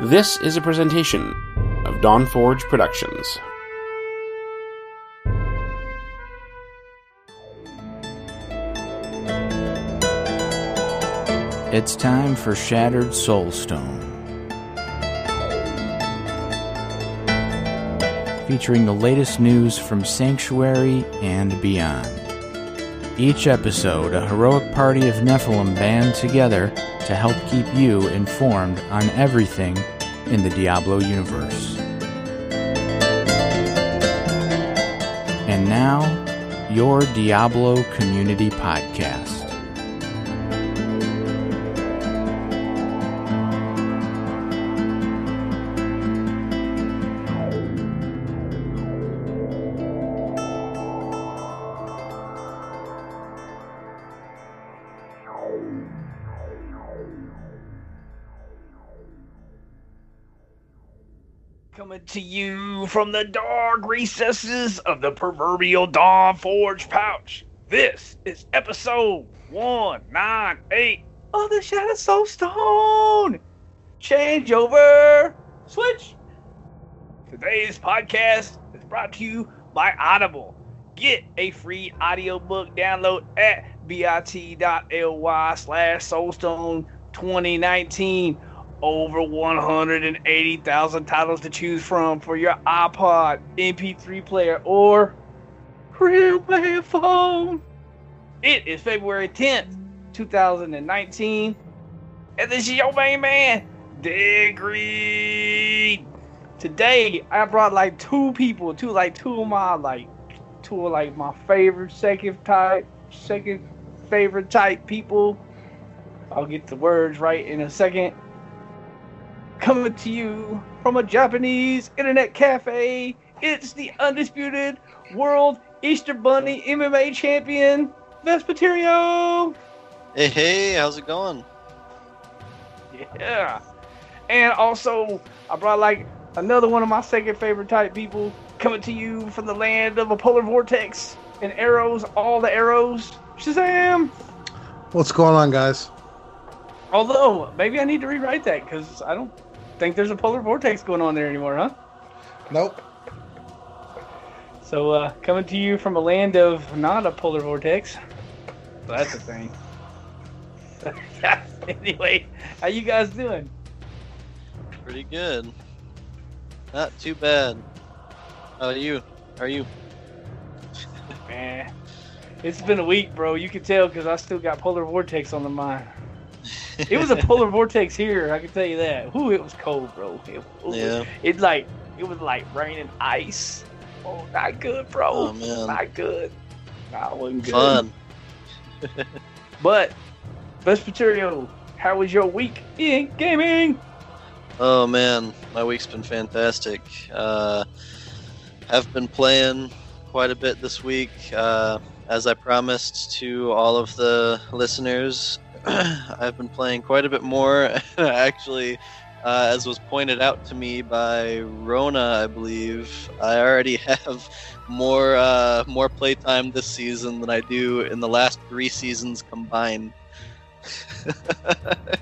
This is a presentation of Dawnforge Productions. It's time for Shattered Soulstone. Featuring the latest news from Sanctuary and beyond. Each episode, a heroic party of Nephalem band together to help keep you informed on everything in the Diablo universe. And now, your Diablo Community Podcast. From the dark recesses of the proverbial Dawnforge pouch. This is episode 198 of the Shattered Soulstone. Change over. Switch. Today's podcast is brought to you by Audible. Get a free audiobook download at bit.ly slash soulstone 2019 over 180,000 titles to choose from for your iPod, MP3 player, or real player phone. It is February 10th, 2019, and this is your main man, Greed. Today, I brought like two people, two like two of my like, two of like my favorite second type, second favorite type people. I'll get the words right in a second coming to you from a Japanese internet cafe. It's the undisputed world Easter Bunny MMA champion, Vespaterio. Hey, hey, how's it going? Yeah. And also, I brought like another one of my second favorite type people coming to you from the land of a polar vortex and arrows, all the arrows. Shazam! What's going on, guys? Although, maybe I need to rewrite that because I don't think there's a polar vortex going on there anymore, huh? Nope. So, uh, coming to you from a land of not a polar vortex. So that's a thing. anyway, how you guys doing? Pretty good. Not too bad. How are you? How are you? Man, it's been a week, bro. You can tell because I still got polar vortex on the mind. It was a polar vortex here. I can tell you that. Ooh, it was cold, bro. It, ooh, Yeah. It like it was like raining ice. Oh, not good, bro. Oh, man. Not good. It wasn't good. Fun. But best material. How was your week in gaming? Oh man, my week's been fantastic. Uh, have been playing quite a bit this week. Uh, as I promised to all of the listeners, I've been playing quite a bit more. Actually, uh, as was pointed out to me by Rona, I believe, I already have more uh, more playtime this season than I do in the last three seasons combined.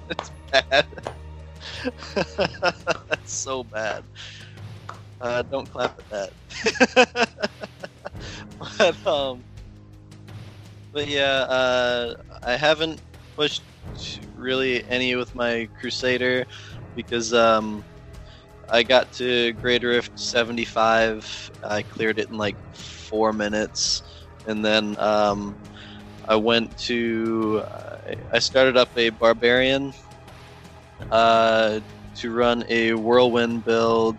it's bad. That's so bad. Uh, don't clap at that. but um, but yeah, uh, I haven't pushed really any with my Crusader because um, I got to Great Rift 75. I cleared it in like four minutes, and then um, I went to. I started up a Barbarian uh, to run a whirlwind build.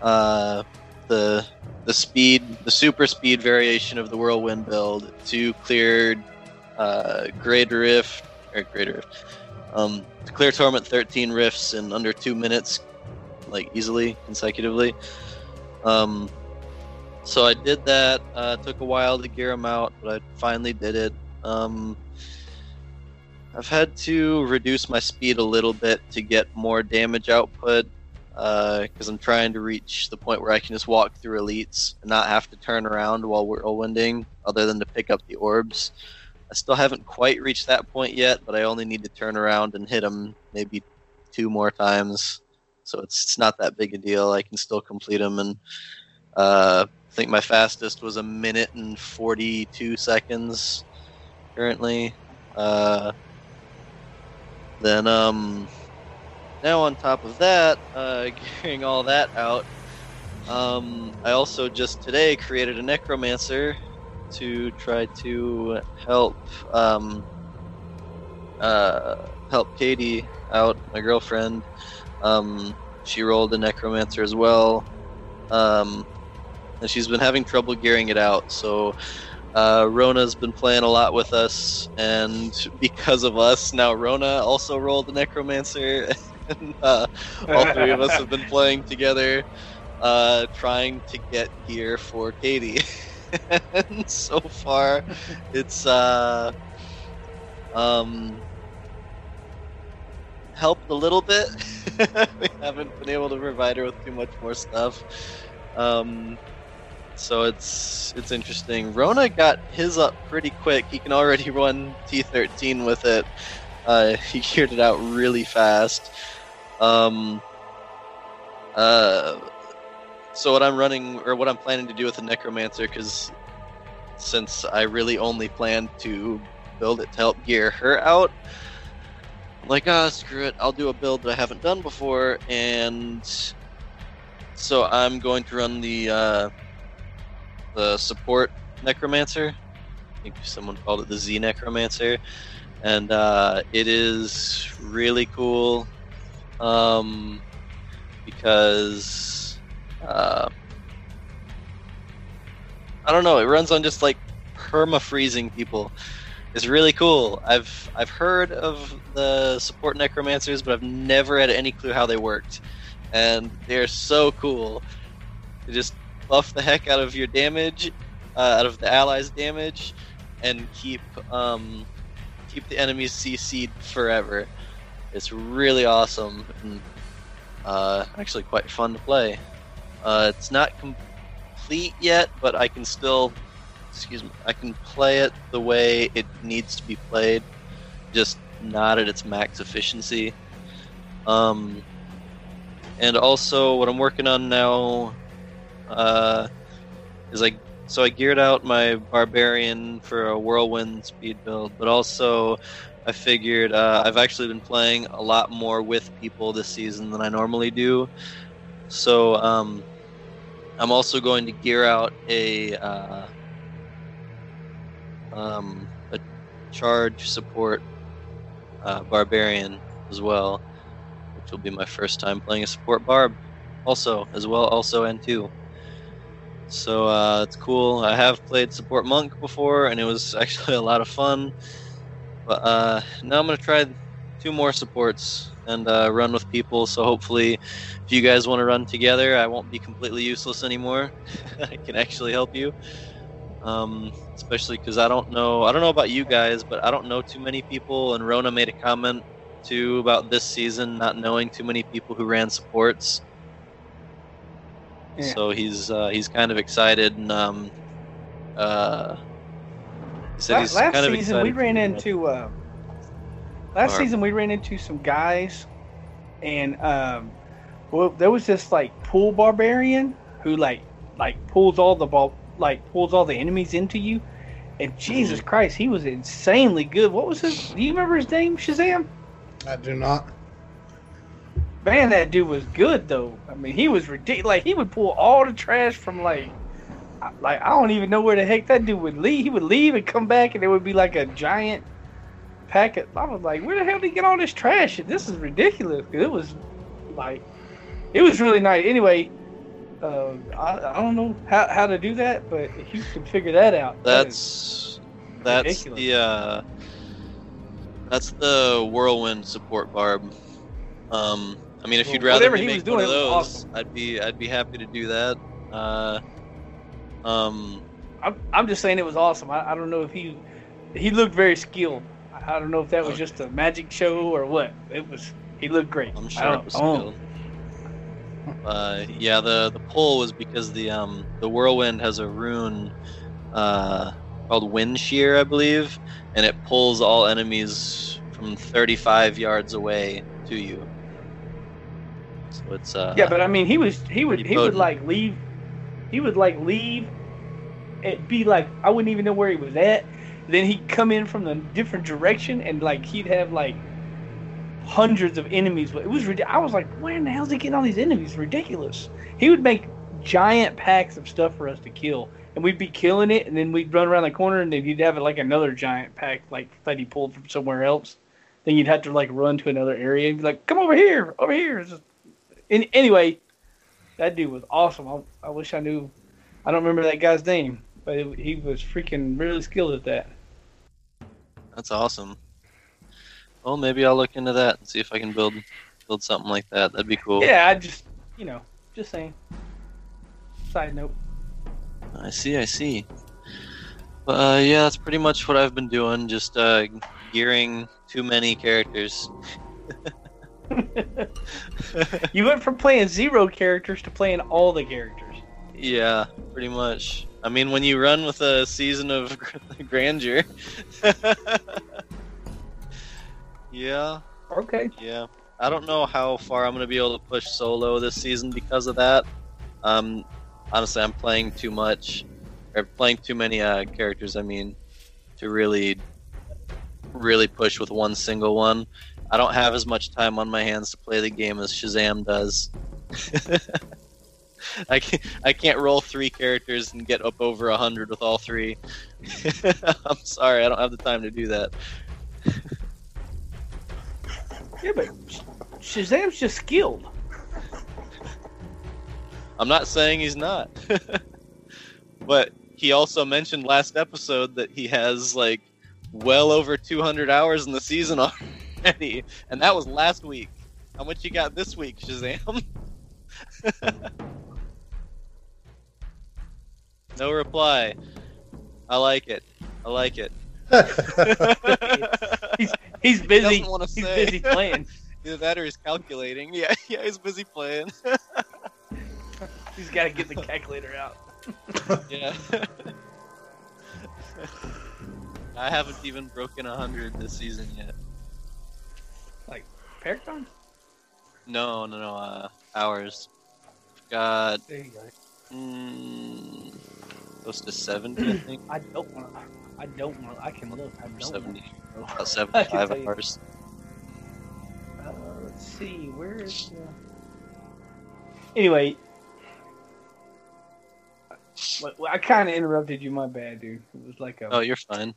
Uh, the the speed, the super speed variation of the whirlwind build to clear uh, Great Rift or Great Rift, um, clear Torment 13 rifts in under two minutes, like easily consecutively. Um, so I did that. Uh, took a while to gear them out, but I finally did it. Um, I've had to reduce my speed a little bit to get more damage output because I'm trying to reach the point where I can just walk through elites and not have to turn around while whirlwinding, other than to pick up the orbs. I still haven't quite reached that point yet, but I only need to turn around and hit them maybe two more times. so it's it's not that big a deal. I can still complete them, and uh, I think my fastest was a minute and forty two seconds currently. Uh, then um, now on top of that, uh, gearing all that out, um, I also just today created a necromancer to try to help um, uh, help Katie out, my girlfriend. Um, she rolled a necromancer as well, um, and she's been having trouble gearing it out. So uh, Rona's been playing a lot with us, and because of us, now Rona also rolled a necromancer. and, uh, all three of us have been playing together, uh, trying to get gear for Katie. And so far, it's uh, um, helped a little bit. we haven't been able to provide her with too much more stuff. Um, so it's it's interesting. Rona got his up pretty quick. He can already run T13 with it. Uh, he geared it out really fast. Um, uh, so what I'm running or what I'm planning to do with the Necromancer, because since I really only plan to build it to help gear her out, I'm like ah screw it, I'll do a build that I haven't done before, and so I'm going to run the uh, the support Necromancer. I think someone called it the Z Necromancer, and uh, it is really cool um, because uh, I don't know. It runs on just like perma freezing people. It's really cool. I've I've heard of the support necromancers, but I've never had any clue how they worked, and they're so cool. They just buff the heck out of your damage, uh, out of the allies' damage, and keep um, keep the enemies CC'd forever. It's really awesome and uh, actually quite fun to play. Uh, it's not complete yet, but I can still, excuse me, I can play it the way it needs to be played, just not at its max efficiency. Um, and also, what I'm working on now uh, is like so I geared out my barbarian for a whirlwind speed build, but also I figured uh, I've actually been playing a lot more with people this season than I normally do. So um, I'm also going to gear out a uh, um, a charge support uh, barbarian as well, which will be my first time playing a support barb, also as well, also and two. So uh, it's cool. I have played support monk before, and it was actually a lot of fun. But uh, now I'm gonna try two more supports and uh, run with people. So hopefully, if you guys want to run together, I won't be completely useless anymore. I can actually help you. Um, especially because I don't know. I don't know about you guys, but I don't know too many people. And Rona made a comment too about this season not knowing too many people who ran supports. Yeah. So he's uh, he's kind of excited and um, uh, he said La- he's last kind of season we ran into uh, last Barb. season we ran into some guys, and um, well, there was this like pool barbarian who like like pulls all the ball like pulls all the enemies into you, and Jesus Mm-hmm. Christ, he was insanely good. What was his? Do you remember his name? Shazam. I do not. Man, that dude was good though. I mean, he was ridiculous. Like he would pull all the trash from like, I- like I don't even know where the heck that dude would leave. He would leave and come back, and there would be like a giant packet. I was like, where the hell did he get all this trash? This is ridiculous. it was like, it was really nice. Anyway, uh, I, I don't know how, how to do that, but if you can figure that out, that is- That's that's ridiculous. the uh, that's the whirlwind support barb. Um, I mean, if you'd rather me he make was doing, one of those, awesome. I'd be I'd be happy to do that. Uh, um, I'm, I'm just saying it was awesome. I, I don't know if he he looked very skilled. I don't know if that was Okay. just a magic show or what. It was he looked great. I'm sure it was skilled. Uh, yeah, the the pull was because the um the whirlwind has a rune uh, called Wind Shear, I believe, and it pulls all enemies from 35 yards away to you. So it's uh Yeah, but I mean, he was he would he would like leave, he would like leave, it be like I wouldn't even know where he was at. Then he'd come in from the different direction and like he'd have like hundreds of enemies. But It was. I was like, where in the hell is he getting all these enemies? Ridiculous. He would make giant packs of stuff for us to kill, and we'd be killing it, and then we'd run around the corner, and then he'd have like another giant pack like that he pulled from somewhere else. Then you'd have to like run to another area and be like, "Come over here, over here." Just- and anyway, that dude was awesome. I, I wish I knew. I don't remember that guy's name, but it, he was freaking really skilled at that. That's awesome. Well, maybe I'll look into that and see if I can build build something like that. That'd be cool. Yeah, I just, you know, just saying. Side note. I see, I see. But uh, yeah, that's pretty much what I've been doing. Just uh, gearing too many characters. you went from playing zero characters to playing all the characters. Yeah, pretty much. I mean, when you run with a season of grandeur. yeah, Okay. yeah. I don't know how far I'm going to be able to push solo this season because of that. Um, honestly, I'm playing too much, or playing too many uh, characters. I mean, to really, really push with one single one. I don't have as much time on my hands to play the game as Shazam does. I can't, I can't roll three characters and get up over a hundred with all three. I'm sorry, I don't have the time to do that. Yeah, but Sh- Shazam's just skilled. I'm not saying he's not. but he also mentioned last episode that he has like well over 200 hours in the season already, and that was last week. How much you got this week, Shazam? No reply. I like it. I like it. He's he's busy. doesn't wanna He's say. busy playing. Either that or he's calculating. Yeah, yeah, he's busy playing. He's got to get the calculator out. Yeah. I haven't even broken a hundred this season yet. Like Paragon? No, no, no. Uh, hours. Got There you go. mm, close to seventy, I think. I don't want to. I don't want. I can look. I don't. seventy, wanna. about seventy-five hours. Uh, let's see. Where is the? Anyway, I kind of interrupted you. My bad, dude. It was like a. Oh, you're fine.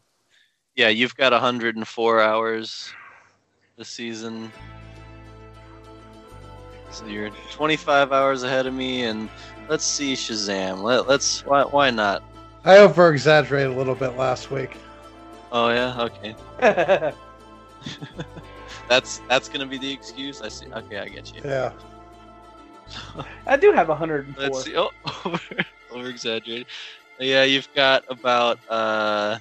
Yeah, you've got 104 hours this season. So you're 25 hours ahead of me, and let's see Shazam. Let, let's why why not? I over exaggerated a little bit last week. Oh yeah, okay. That's that's gonna be the excuse. I see. Okay, I get you. Yeah. I do have 104. Let's see. Oh, over, over exaggerated. Yeah, you've got about uh,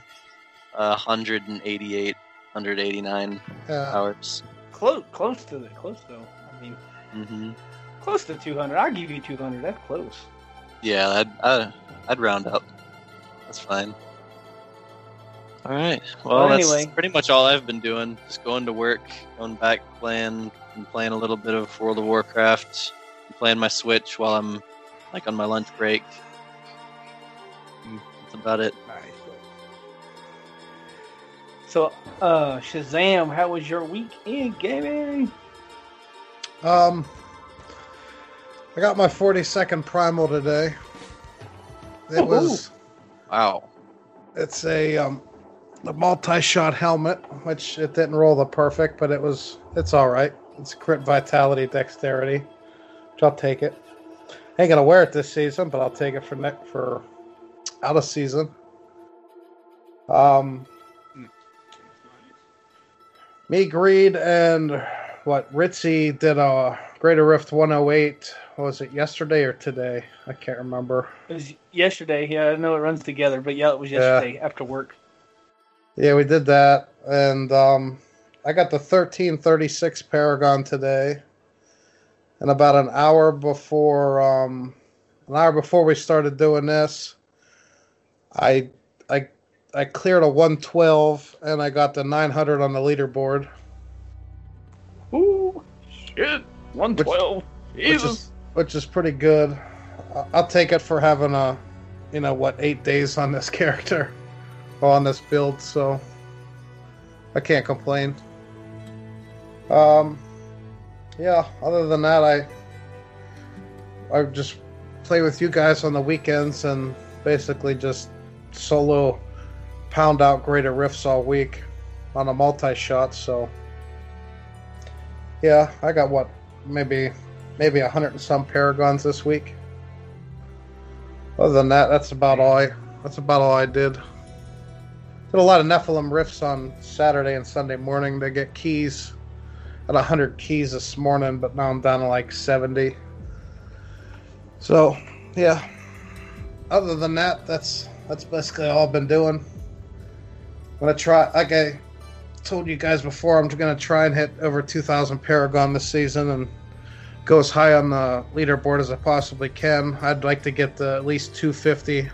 188, 189 Yeah. hours. Close, close to the close though. I mean, hmm close to 200. I'll give you 200. That's close. Yeah, I'd, I'd I'd round up. That's fine. All right. Well, Well, that's anyway. pretty much all I've been doing. Just going to work, going back, playing, and playing a little bit of World of Warcraft, and playing my Switch while I'm like on my lunch break. That's about it. Nice. So, uh, Shazam, how was your week in gaming? Um, I got my 42nd primal today. It was. Wow. It's a um, a multi-shot helmet, which it didn't roll the perfect, but it was. It's all right. It's crit vitality, dexterity, which I'll take it. ain't gonna wear it this season, but I'll take it for next for out of season. Um, me, Greed, and what Ritzy did a Greater Rift 108. What was it yesterday or today? I can't remember. It was yesterday. Yeah, I know it runs together, but yeah, it was Yeah. yesterday after work. Yeah, we did that, and um, I got the thirteen thirty six Paragon today, and about an hour before um, an hour before we started doing this, I I I cleared a one twelve, and I got the nine hundred on the leaderboard. Ooh, shit, one twelve. which is which is pretty good. I'll take it for having a, you know, what eight days on this character, on this build. So I can't complain. Um, yeah. Other than that, I I just play with you guys on the weekends and basically just solo pound out greater rifts all week on a multi shot. So yeah, I got what maybe maybe a hundred and some paragons this week. Other than that, that's about all I that's about all I did. Did a lot of Nephalem rifts on Saturday and Sunday morning. They get keys at hundred keys this morning, but now I'm down to like seventy. So, yeah. Other than that, that's that's basically all I've been doing. I'm gonna try, like I told you guys before, I'm gonna try and hit over 2,000 Paragon this season and go as high on the leaderboard as I possibly can. I'd like to get the, at least 250,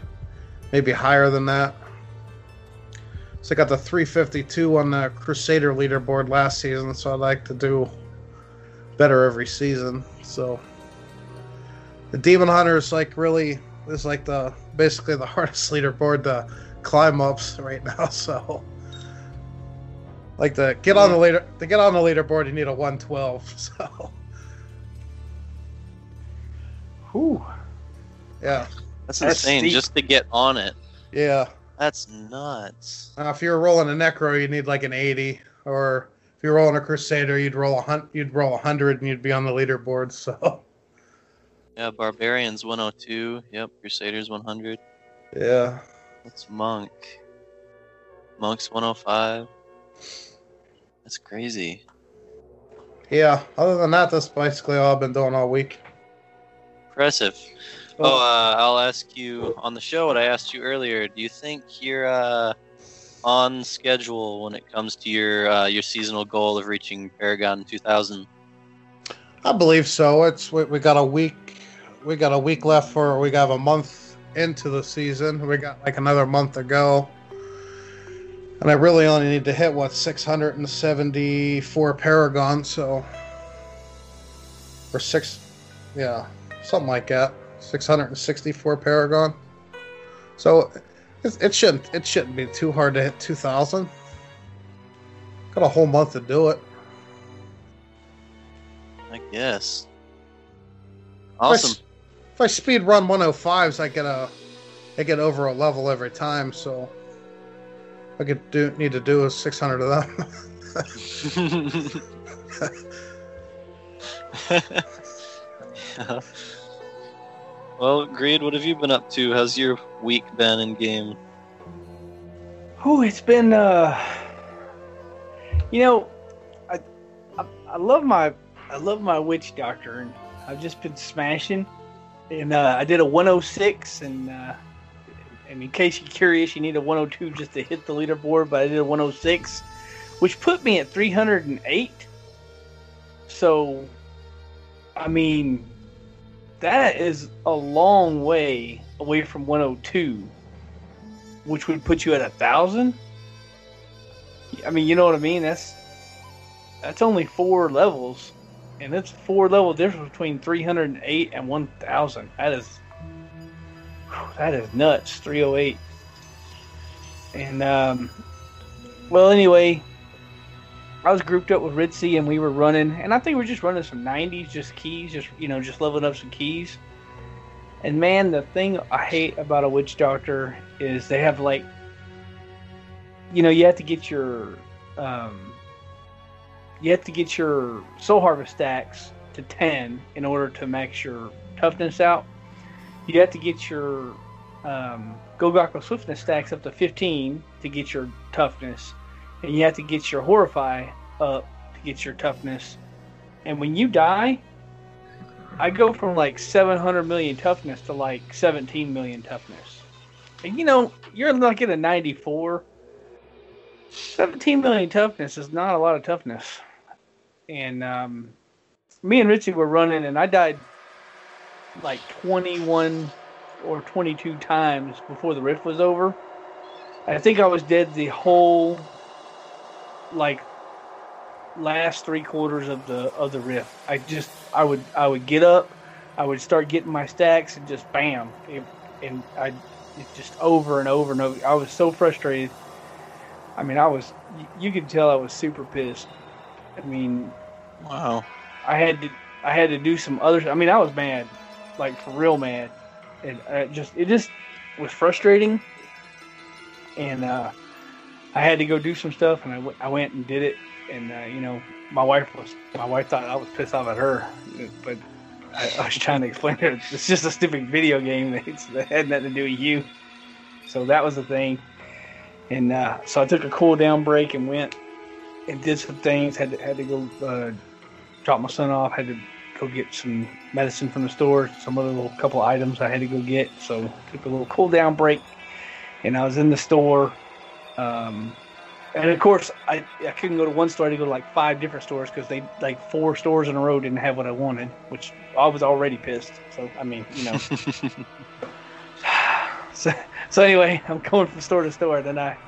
maybe higher than that. So I got the 352 on the Crusader leaderboard last season, so I'd like to do better every season. So the Demon Hunter is like really is like the basically the hardest leaderboard to climb ups right now. So like to get on the leader to get on the leaderboard, you need a 112. So Whew. yeah, That's That's insane steep. just to get on it. yeah. That's nuts. Now, if you're rolling a Necro, you need like an 80, or if you're rolling a Crusader, you'd roll a hun- you'd roll a hundred and you'd be on the leaderboard. So Yeah, Barbarians 102. Yep, Crusaders 100. yeah, That's Monk. Monk's 105. That's crazy. yeah. Other than that, that's basically all I've been doing all week. Impressive. Oh, uh, I'll ask you on the show what I asked you earlier. Do you think you're uh, on schedule when it comes to your uh, your seasonal goal of reaching Paragon 2000? I believe so. It's we, we got a week. We got a week left for. We got a month into the season. We got like another month to go. And I really only need to hit what 674 Paragon. So or six, yeah, something like that. 664 Paragon. So it, it shouldn't it shouldn't be too hard to hit 2,000. Got a whole month to do it. I guess. If I Awesome. If I speed run 105s, I get a, I get over a level every time. So I could do need to do is 600 of them. Yeah. Well, Greed, what have you been up to? How's your week been in game? Oh, it's been uh you know, I, I I love my I love my witch doctor and I've just been smashing. And uh, I did a 106 and uh and in case you're curious, you need a 102 just to hit the leaderboard, but I did a 106, which put me at 308. So I mean, that is a long way away from 102 which would put you at a thousand. I mean, you know what I mean? That's that's only four levels, and it's four level difference between three hundred and 1,000. That is that is nuts. Three hundred eight, and um, well, anyway, I was grouped up with Ritzy, and we were running, and I think we are just running some nineties, just keys, just you know, just leveling up some keys. And man, the thing I hate about a witch doctor is they have like, you know, you have to get your, um, you have to get your soul harvest stacks to ten in order to max your toughness out. You have to get your um, Gogok of swiftness stacks up to fifteen to get your toughness, and you have to get your horrify up to get your toughness. And when you die, I go from like 700 million toughness to like 17 million toughness. And you know, you're like at a 94. 17 million toughness is not a lot of toughness. And um, me and Ritzy were running, and I died like 21 or 22 times before the rift was over. I think I was dead the whole, like, last three quarters of the of the rift. I just I would I would get up, I would start getting my stacks and just bam, it, and I it just over and over and over. I was so frustrated. I mean, I was you could tell I was super pissed. I mean, Wow. I had to I had to do some other. I mean, I was mad, like for real mad, and I just it just was frustrating. And uh, I had to go do some stuff, and I, w- I went and did it. And uh, you know, my wife was my wife thought I was pissed off at her, but I, I was trying to explain to her it's just a stupid video game. It's, it had nothing to do with you. So that was the thing. And uh, so I took a cool down break and went and did some things. Had to had to go uh, drop my son off. Had to go get some medicine from the store. Some other little couple items I had to go get. So took a little cool down break, and I was in the store. Um, and of course, I, I couldn't go to one store. I had to go to like five different stores because they like four stores in a row didn't have what I wanted, which I was already pissed. So I mean, you know. so, so anyway, I'm going from store to store. Then I,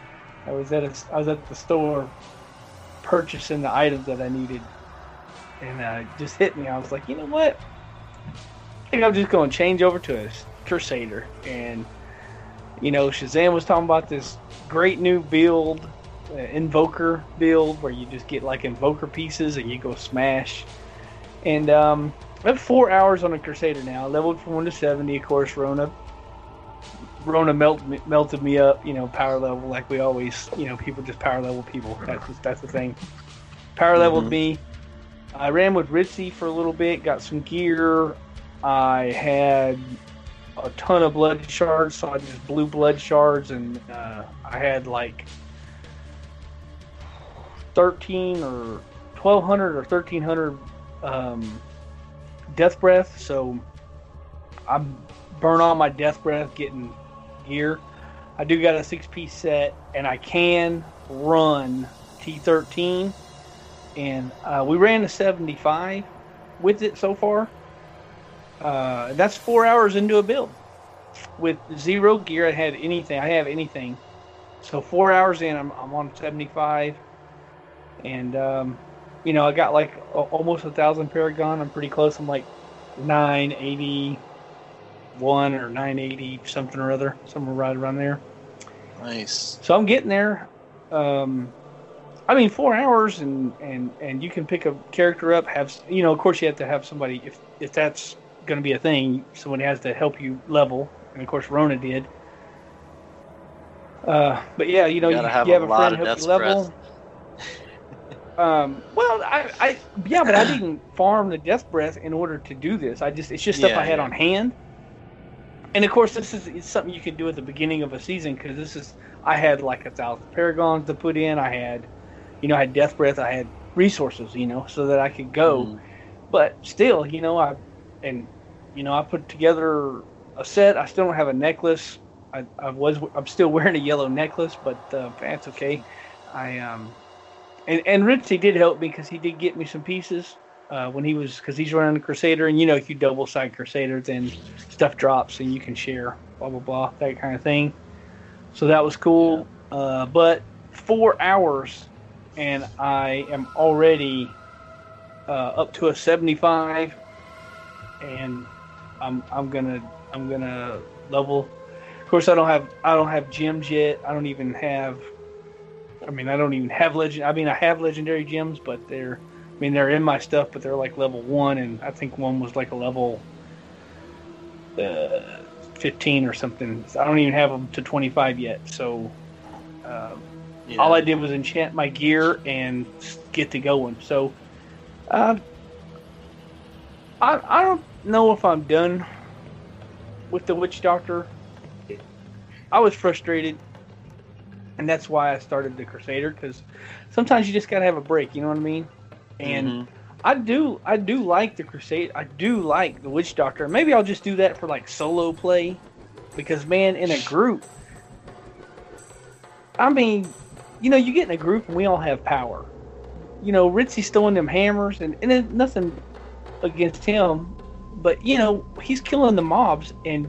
I was at a, I was at the store, purchasing the items that I needed, and uh, it just hit me. I was like, you know what? I think I'm just going to change over to a Crusader. And you know, Shazam was talking about this great new build, uh, Invoker build, where you just get like Invoker pieces and you go smash. And um, I have four hours on a Crusader now. I leveled from one to seventy. Of course, Rona Rona melt, melted me up, you know, power level like we always, you know, people just power level people. That's just, that's the thing. Power leveled Mhm. me. I ran with Ritzy for a little bit, got some gear. I had a ton of blood shards, so I just blew blood shards, and uh, I had like thirteen or twelve hundred or thirteen hundred um, death breath. So I'm burn all my death breath getting gear. I do got a six piece set, and I can run T13, and uh, we ran a 75 with it so far. Uh, that's four hours into a build with zero gear. I had anything. I have anything. So four hours in, I'm, I'm on 75, and um, you know I got like a, almost a thousand Paragon. I'm pretty close. I'm like 980 one or 980 something or other, somewhere right around there. Nice. So I'm getting there. Um, I mean, four hours, and and and you can pick a character up. Have you know? Of course, you have to have somebody if if that's going to be a thing. Someone has to help you level, and of course, Rona did. Uh, but yeah, you know, You you, have you a have a friend help you level. Um, well, I, I, yeah, but I didn't farm the death breath in order to do this. I just, it's just stuff Yeah, I had yeah. on hand. And of course, this is it's something you can do at the beginning of a season because this is, I had like a thousand paragons to put in. I had, you know, I had death breath. I had resources, you know, so that I could go. Mm. But still, you know, I, and, you know, I put together a set. I still don't have a necklace. I, I was, I'm still wearing a yellow necklace, but uh, that's okay. I, um, and and Ritzy did help me because he did get me some pieces uh, when he was because he's running a Crusader, and you know if you double side Crusader, then stuff drops and you can share, blah blah blah, that kind of thing. So that was cool. Uh, but four hours, and I am already uh, up to a seventy-five, and I'm I'm gonna I'm gonna level. Of course, I don't have I don't have gems yet. I don't even have I mean, I don't even have legend. I mean, I have legendary gems, but they're, I mean, they're in my stuff, but they're like level one, and I think one was like a level uh, fifteen or something. So I don't even have them to twenty five yet. So uh, Yeah. all I did was enchant my gear and get to going. So uh, I I don't know if I'm done with the witch doctor. I was frustrated and that's why I started the Crusader because sometimes you just gotta have a break. You know what I mean? And Mhm. I do, I do like the Crusade. I do like the Witch Doctor. Maybe I'll just do that for like solo play because man, in a group, I mean, you know, you get in a group and we all have power. You know, Ritzy's throwing them hammers, and and nothing against him, but you know, he's killing the mobs, and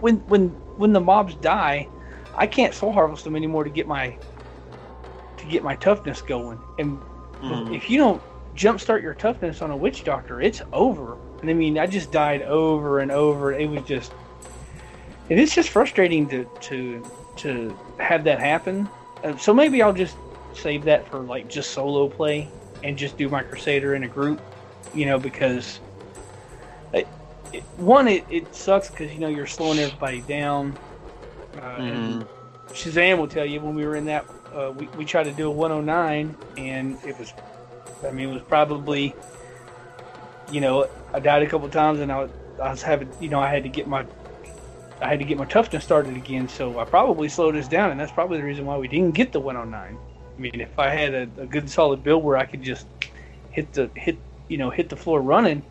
when when when the mobs die, I can't soul harvest them anymore to get my to get my toughness going. And Mhm. If you don't jumpstart your toughness on a witch doctor, it's over. And I mean, I just died over and over. It was just, and it's just frustrating to to to have that happen. Uh, so maybe I'll just save that for like just solo play and just do my Crusader in a group, you know, because it, one, it, it sucks because you know you're slowing everybody down. Uh, and Mhm. Shazam will tell you when we were in that, uh, we, we tried to do a 109, and it was, I mean, it was probably, you know, I died a couple times, and I was, I was having, you know, I had to get my, I had to get my toughness started again, so I probably slowed us down, and that's probably the reason why we didn't get the 109. I mean, if I had a, a good solid build where I could just hit the hit, you know, hit the floor running,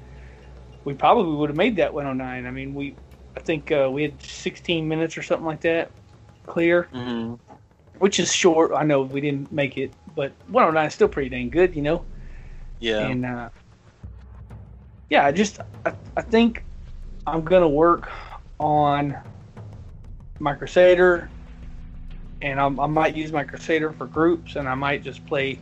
we probably would have made that 109. I mean, we, I think uh, we had 16 minutes or something like that clear Mhm. which is short. I know we didn't make it, but 109 is still pretty dang good, you know. Yeah. And uh, yeah, I just I, I think I'm gonna work on my Crusader, and I'm, I might use my Crusader for groups, and I might just play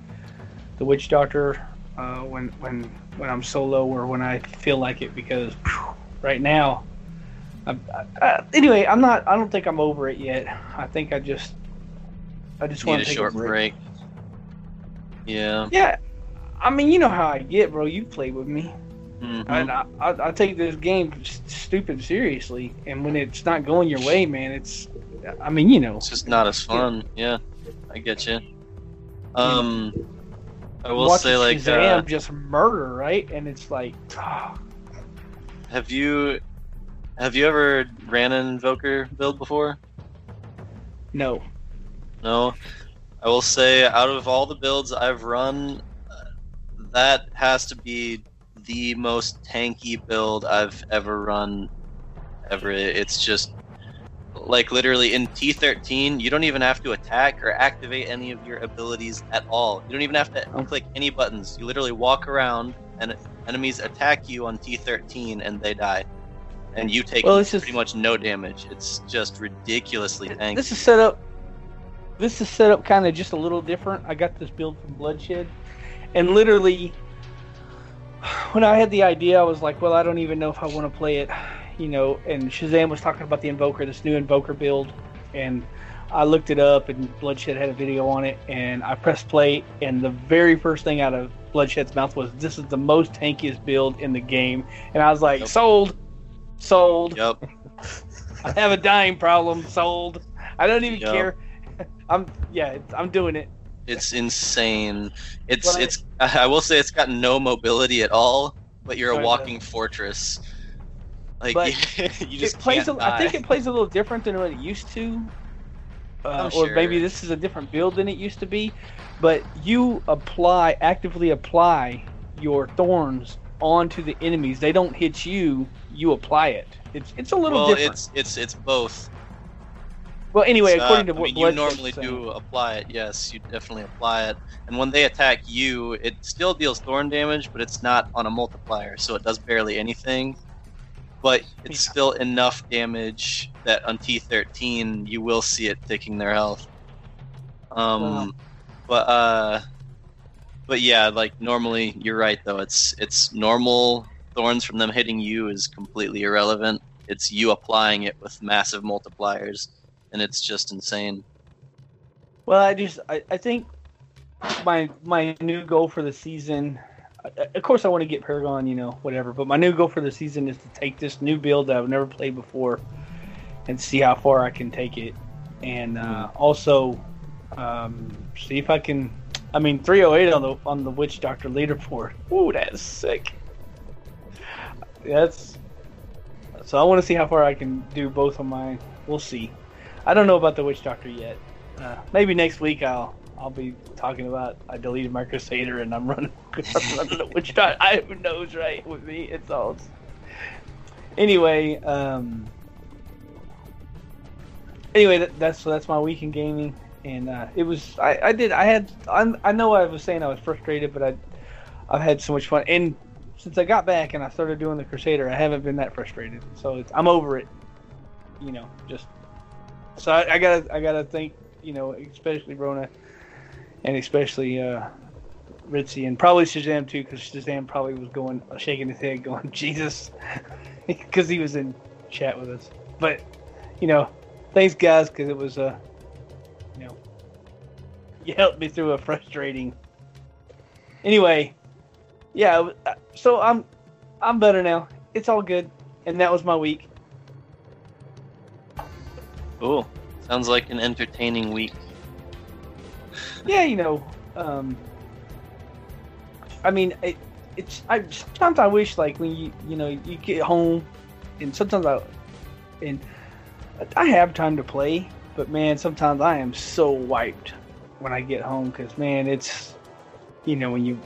the Witch Doctor uh, when when when I'm solo or when I feel like it, because phew, right now. I, I, I, anyway, I'm not. I don't think I'm over it yet. I think I just, I just want to take short a break. break. Yeah. Yeah, I mean, you know how I get, bro. You play with me, Mhm. and I, I, I take this game stupid seriously. And when it's not going your way, man, it's, I mean, you know, It's just not as fun. Yeah, I get you. Um, I will say like, Shazam uh, just murder, right? And it's like, ah, have you have you ever ran an Invoker build before? no, No. I will say, out of all the builds I've run, that has to be the most tanky build I've ever run. Ever. It's just like literally in T13, you don't even have to attack or activate any of your abilities at all. You don't even have to Oh. click any buttons. You literally walk around and enemies attack you on T13 and they die. And you take Well, just- pretty much no damage. It's just ridiculously tanky. this is set up. This is set up kind of just a little different. I got this build from Bloodshed, and literally, when I had the idea, I was like, well, I don't even know if I want to play it, you know. And Shazam was talking about the Invoker, this new Invoker build, and I looked it up, and Bloodshed had a video on it, and I pressed play, and the very first thing out of Bloodshed's mouth was, "This is the most tankiest build in the game," and I was like, Yep. "Sold, sold." Yep. I have a dying problem. Sold. I don't even Yep. care. I'm yeah. it's- I'm doing it. It's insane. It's But it's. I will say it's got no mobility at all, but you're a walking fortress. Like But you just it plays. A, I think it plays a little different than what it used to. Uh, I'm Or maybe this is a different build than it used to be, but you apply actively apply your thorns onto the enemies. They don't hit you. You apply it. It's it's a little well, different. it's it's it's both. well, anyway, It's, uh, according to I what mean, you normally do apply it. Yes, you definitely apply it. And when they attack you, it still deals thorn damage, but it's not on a multiplier, so it does barely anything. But it's Yeah. still enough damage that on T13 you will see it taking their health. Um, Wow. but uh, but yeah, like normally you're right though. It's it's normal thorns from them hitting you is completely irrelevant. It's you applying it with massive multipliers, and it's just insane. Well, I just I, I think my my new goal for the season. Of course, I want to get Paragon, you know, whatever. But my new goal for the season is to take this new build that I've never played before, and see how far I can take it, and uh, also um, see if I can. I mean, 308 on the on the Witch Doctor leaderboard. Ooh, that's sick. That's so. I want to see how far I can do both of mine. We'll see. I don't know about the Witch Doctor yet. Uh, maybe next week I'll I'll be talking about I deleted my Crusader and I'm running I'm running Witch Doctor. I who knows, right? With me, it's all. Anyway, um. Anyway, that, that's that's my week in gaming, and uh, it was I, I did I had I, I know I was saying I was frustrated, but I I've had so much fun, and since I got back and I started doing the Crusader, I haven't been that frustrated. So I'm over it. You know, just so I, I gotta I gotta thank you know especially Rona and especially uh, Ritzy and probably Shazam too, because Shazam probably was going shaking his head, going Jesus, because he was in chat with us. But you know, thanks guys, because it was uh, you know, you helped me through a frustrating. Anyway, yeah. uh, So I'm I'm better now. It's all good, and that was my week. Cool. Sounds like an entertaining week. Yeah, you know, um, I mean, it, it's I sometimes I wish like when you you know you get home, and sometimes I and I have time to play, but man, sometimes I am so wiped when I get home because man, it's you know when you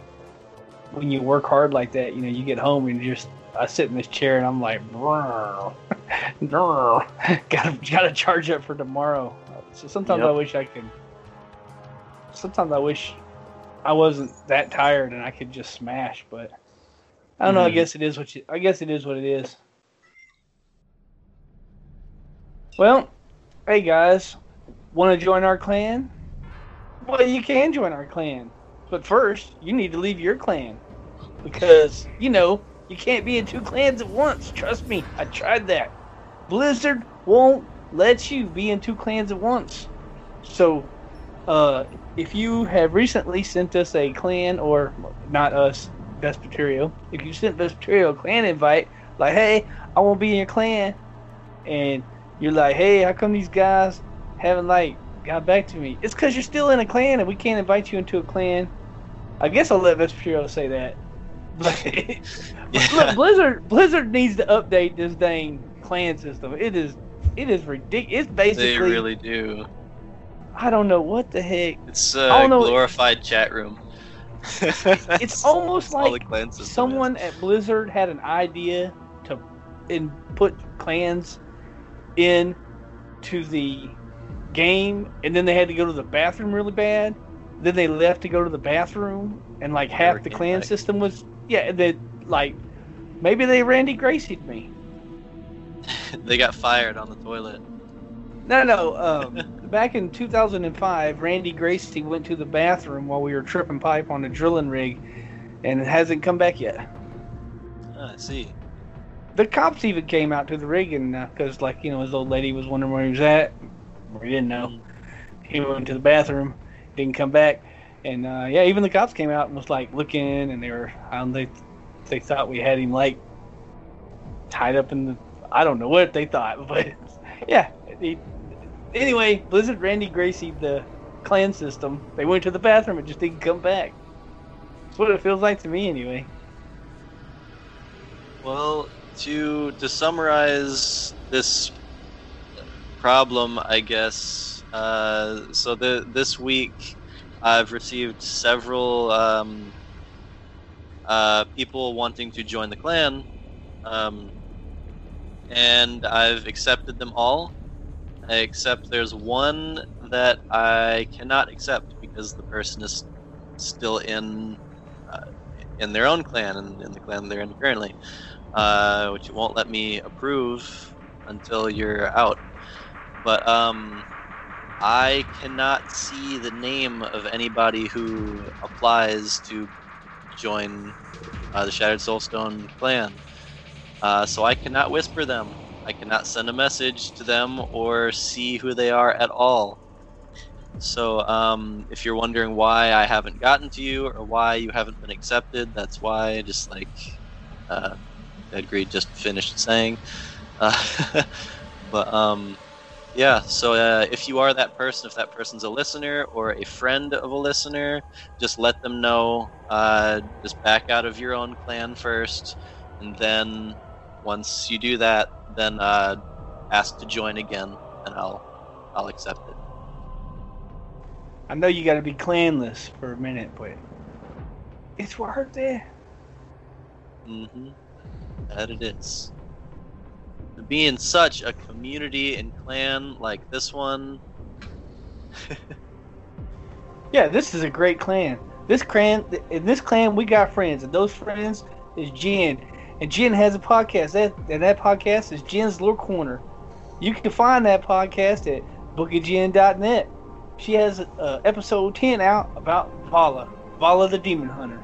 when you work hard like that, you know, you get home and you just I sit in this chair and I'm like, "Brr, brr." gotta gotta charge up for tomorrow. So sometimes I wish I could. Sometimes I wish I wasn't that tired and I could just smash, but I don't know. I Mhm. guess it is what you. I guess it is what it is. Well, hey guys, want to join our clan? Well, you can join our clan, but first you need to leave your clan because you know you can't be in two clans at once. Trust me, I tried that. Blizzard won't let you be in two clans at once. So, uh, if you have recently sent us a clan, or not us, Vespeterio, if you sent Vespeterio a clan invite, like, hey, I want to be in your clan, and you're like, hey, how come these guys haven't like got back to me? It's because you're still in a clan, and we can't invite you into a clan. I guess I'll let Vespeterio say that. But Look, Blizzard Blizzard needs to update this dang clan system. It is it is ridiculous. It's basically they really do. I don't know what the heck. It's a glorified chat room. It's almost like clan system is. someone at Blizzard had an idea to in put clans in to the game, and then they had to go to the bathroom really bad. Then they left to go to the bathroom, and like half the clan back. system was yeah. That like maybe they Randy Gracied me. they got fired on the toilet. No, no. Um, back in 2005, Randy Gracie went to the bathroom while we were tripping pipe on a drilling rig, and it hasn't come back yet. Ah, I see. The cops even came out to the rig, and because, like, you know, his old lady was wondering where he was at, we didn't know. He went to the bathroom, didn't come back, and uh, yeah, even the cops came out and was like looking, and they were, um, they, they thought we had him like tied up in the, I don't know what they thought, but yeah. He, anyway, Blizzard Randy Gracie the clan system. They went to the bathroom and just didn't come back. That's what it feels like to me, anyway. Well, to to summarize this problem, I guess. Uh, so the this week, I've received several um, uh, people wanting to join the clan, um, and I've accepted them all. Except there's one that I cannot accept because the person is still in uh, in their own clan and in the clan they're in currently uh, which won't let me approve until you're out. But um, I cannot see the name of anybody who applies to join uh, the Shattered Soulstone clan. Uh, so I cannot whisper them. I cannot send a message to them or see who they are at all. So um, if you're wondering why I haven't gotten to you or why you haven't been accepted, that's why. Just like uh, Dead Greed just finished saying. Uh, but um, yeah, so uh, if you are that person, if that person's a listener or a friend of a listener, just let them know. Uh, just back out of your own clan first, and then once you do that, then uh, ask to join again, and I'll I'll accept it. I know you got to be clanless for a minute, but it's worth it. Mm-hmm. That it is. To be in such a community and clan like this one, Yeah, this is a great clan. This clan, in this clan, we got friends, and those friends is Jen, and Jen has a podcast. That and that podcast is Jen's Lore Corner. You can find that podcast at bookofjen.net. She has uh, episode ten out about Vala. Vala the Demon Hunter.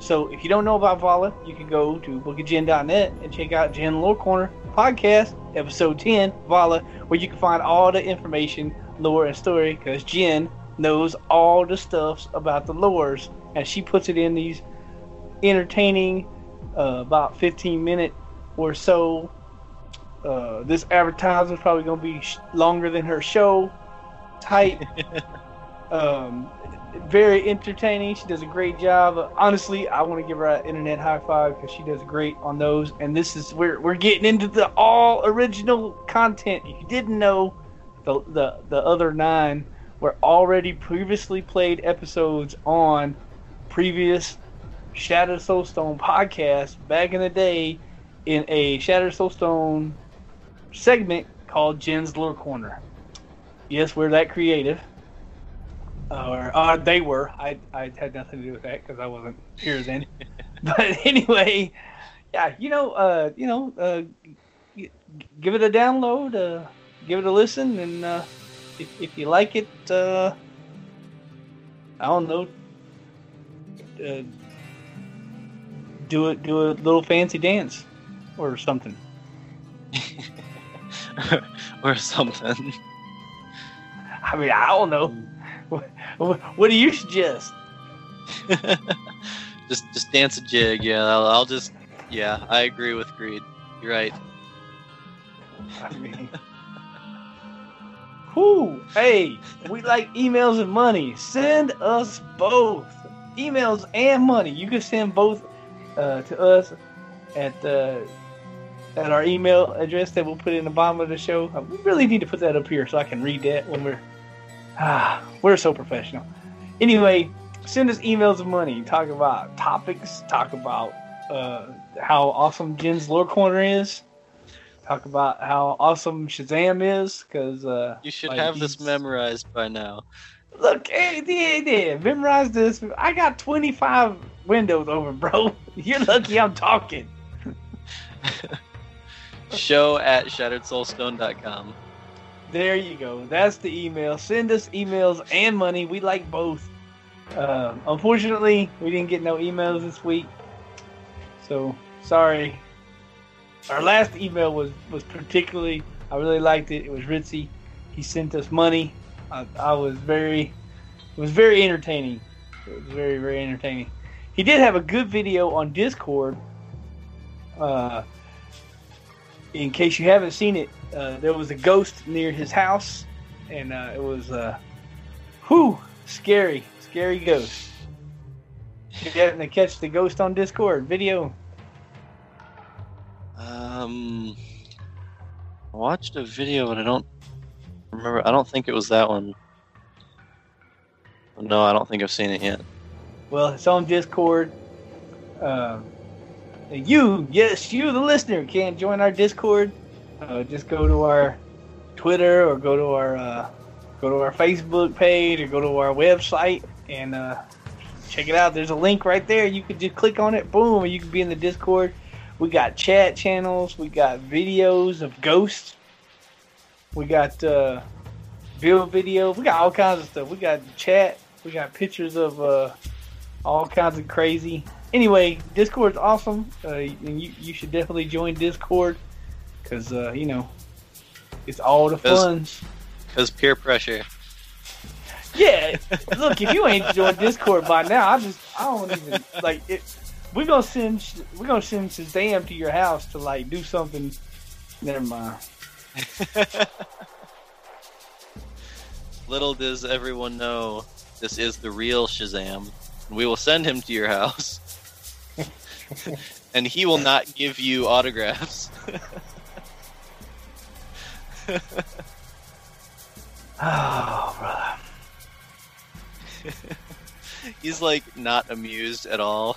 So if you don't know about Vala, you can go to bookofjen.net and check out Jen Lore Corner podcast, episode 10, Vala, where you can find all the information, lore, and story, because Jen knows all the stuffs about the lores, and she puts it in these entertaining, uh, about 15 minute or so. Uh, this advertisement is probably going to be sh- longer than her show type. um, very entertaining. She does a great job. Honestly, I want to give her an internet high five because she does great on those. And this is we're we're getting into the all original content. If you didn't know, the the the other nine were already previously played episodes on previous Shattered Soulstone podcast back in the day in a Shattered Soulstone segment called Jen's Lore Corner. Yes, we're that creative or uh, they were. I, I had nothing to do with that because I wasn't here then. but anyway, yeah, you know, uh, you know, uh, give it a download, uh, give it a listen, and uh, if, if you like it, uh, I don't know, uh, do it, do a little fancy dance or something. or something. I mean, I don't know. What, what do you suggest? just just dance a jig. Yeah, I'll, I'll just. Yeah, I agree with Greed. You're right. I mean, whoo, hey, we like emails and money. Send us both emails and money. You can send both uh, to us at uh, at our email address that we'll put in the bottom of the show. Uh, we really need to put that up here so I can read that when we're ah, we're so professional. Anyway, send us emails of money. Talk about topics. Talk about uh, how awesome Jen's Lore Corner is. Talk about how awesome Shazam is, because uh, You should like, have this memorized by now. Look, hey, yeah, yeah, memorize this. I got 25 windows open, bro. You're lucky I'm talking. Show at shatteredsoulstone.com. There you go. That's the email. Send us emails and money. We like both. Uh, unfortunately, we didn't get no emails this week, so sorry. Our last email was was particularly. I really liked it. It was Ritzy. He sent us money. I, I was very. It was very entertaining. It was very very entertaining. He did have a good video on Discord. Uh, in case you haven't seen it, uh, there was a ghost near his house, and uh, it was, uh, whew, scary, scary ghost. You happen to catch the ghost on Discord video? Um, I watched a video, but I don't remember. I don't think it was that one. No, I don't think I've seen it yet. Well, it's on Discord. Um, you, yes, you, the listener, can't join our Discord. Uh, just go to our Twitter or go to our uh, go to our Facebook page or go to our website and uh, check it out. There's a link right there. You can just click on it, boom, you can be in the Discord. We got chat channels. We got videos of ghosts. We got uh, build video. We got all kinds of stuff. We got chat. We got pictures of uh, all kinds of crazy. Anyway, Discord's awesome. Uh, and you, you should definitely join Discord because, uh, you know, it's all the funs. Because peer pressure. Yeah, look, if you ain't joined Discord by now, I just, I don't even, like, it, we're gonna send, we're gonna send Shazam to your house to, like, do something. Never mind. Little does everyone know, this is the real Shazam. And we will send him to your house. and he will not give you autographs. Oh, brother. He's like not amused at all.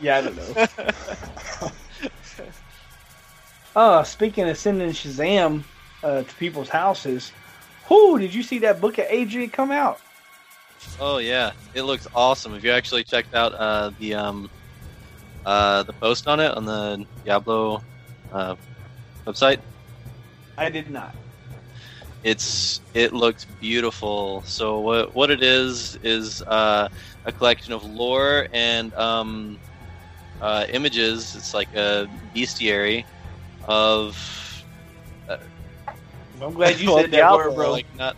Yeah, I don't know. Oh, speaking of sending Shazam uh, to people's houses, who did you see that book of Adrian come out? oh yeah, it looks awesome. Have you actually checked out uh, the um, uh, the post on it on the Diablo uh, website? I did not. it's it looks beautiful. So what what it is is uh, a collection of lore and um, uh, images. It's like a bestiary of I'm glad you said that word, Diablo, bro. Like not,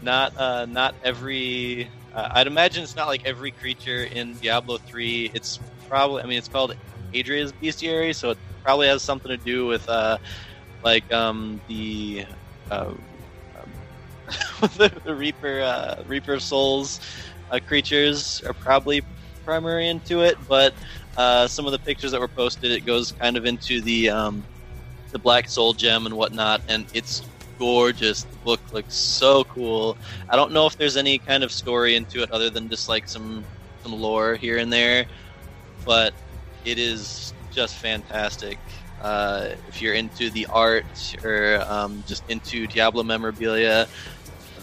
not, uh, not every. Uh, I'd imagine it's not like every creature in Diablo three. It's probably. I mean, it's called Adria's Bestiary, so it probably has something to do with, uh, like um, the. Uh, um, the, the Reaper, uh, Reaper of Souls uh, creatures are probably primary into it, but uh, some of the pictures that were posted, it goes kind of into the um, the Black Soul Gem and whatnot, and it's gorgeous. The book looks so cool. I don't know if there's any kind of story into it other than just like some some lore here and there, but it is just fantastic. Uh, if you're into the art or um, just into Diablo memorabilia,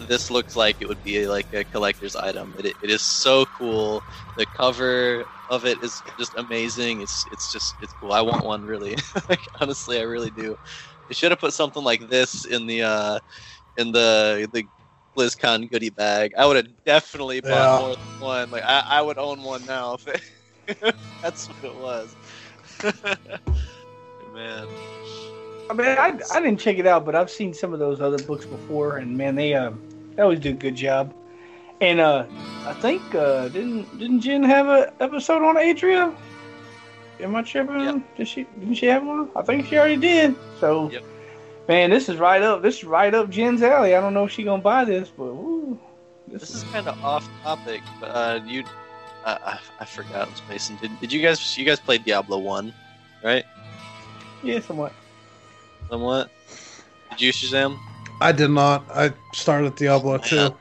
this looks like it would be like a collector's item. It, it is so cool. The cover of it is just amazing. It's it's just it's cool. I want one really. like honestly, I really do. They should have put something like this in the uh, in the the BlizzCon goodie bag. I would have definitely bought Yeah. more than one. Like I, I would own one now if it, that's what it was. Man, I mean, I, I didn't check it out, but I've seen some of those other books before, and man, they uh, they always do a good job. And uh, I think uh, didn't didn't Jen have a episode on Adria? Am I tripping? Yep. Did she didn't she have one? I think she already did. So, Yep. man, this is right up this is right up Jen's alley. I don't know if she gonna buy this, but woo, this is kind of off topic, but uh, you, I, I forgot, Mason. Did, did you guys you guys played Diablo one, right? yeah, somewhat. Somewhat. Did you Shazam? I did not. I started Diablo 2.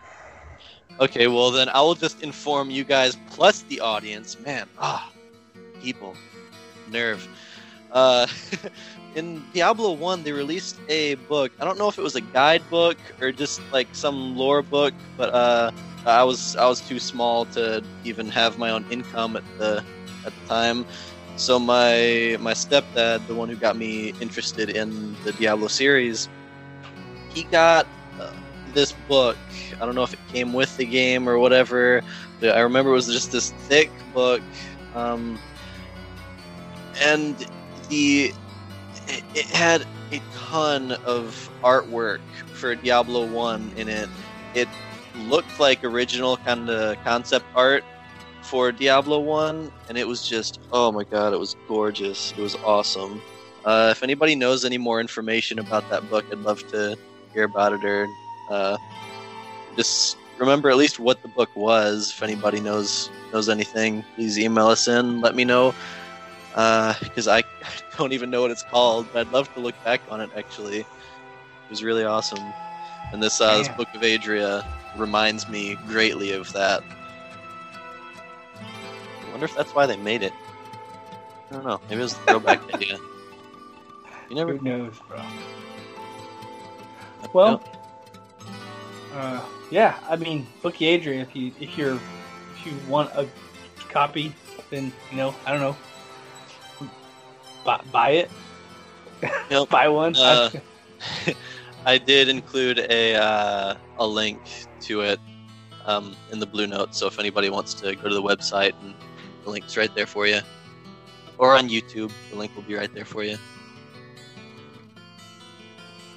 Okay, well then I will just inform you guys plus the audience. Man, ah, people, nerve. Uh, in Diablo One, they released a book. I don't know if it was a guidebook or just like some lore book, but uh, I was I was too small to even have my own income at the at the time. So my my stepdad, the one who got me interested in the Diablo series, he got uh, this book. I don't know if it came with the game or whatever. I remember it was just this thick book, um, and the it, it had a ton of artwork for Diablo One in it. It looked like original kind of concept art for Diablo One, and it was just oh my god, it was gorgeous. It was awesome. Uh, if anybody knows any more information about that book, I'd love to hear about it or uh, just remember at least what the book was. If anybody knows knows anything, please email us in. Let me know because I don't even know what it's called. But I'd love to look back on it. Actually, it was really awesome. And this uh, this book of Adria reminds me greatly of that. I wonder if that's why they made it. I don't know. Maybe it was a throwback idea. You never. Who knows, bro? Well, uh, yeah. I mean, Bookie Adrian. If you if you're if you want a copy, then you know I don't know. Buy, buy it. Yep. buy one. Uh, I did include a uh, a link to it um, in the blue note, so if anybody wants to go to the website, and the link's right there for you, or on YouTube, the link will be right there for you.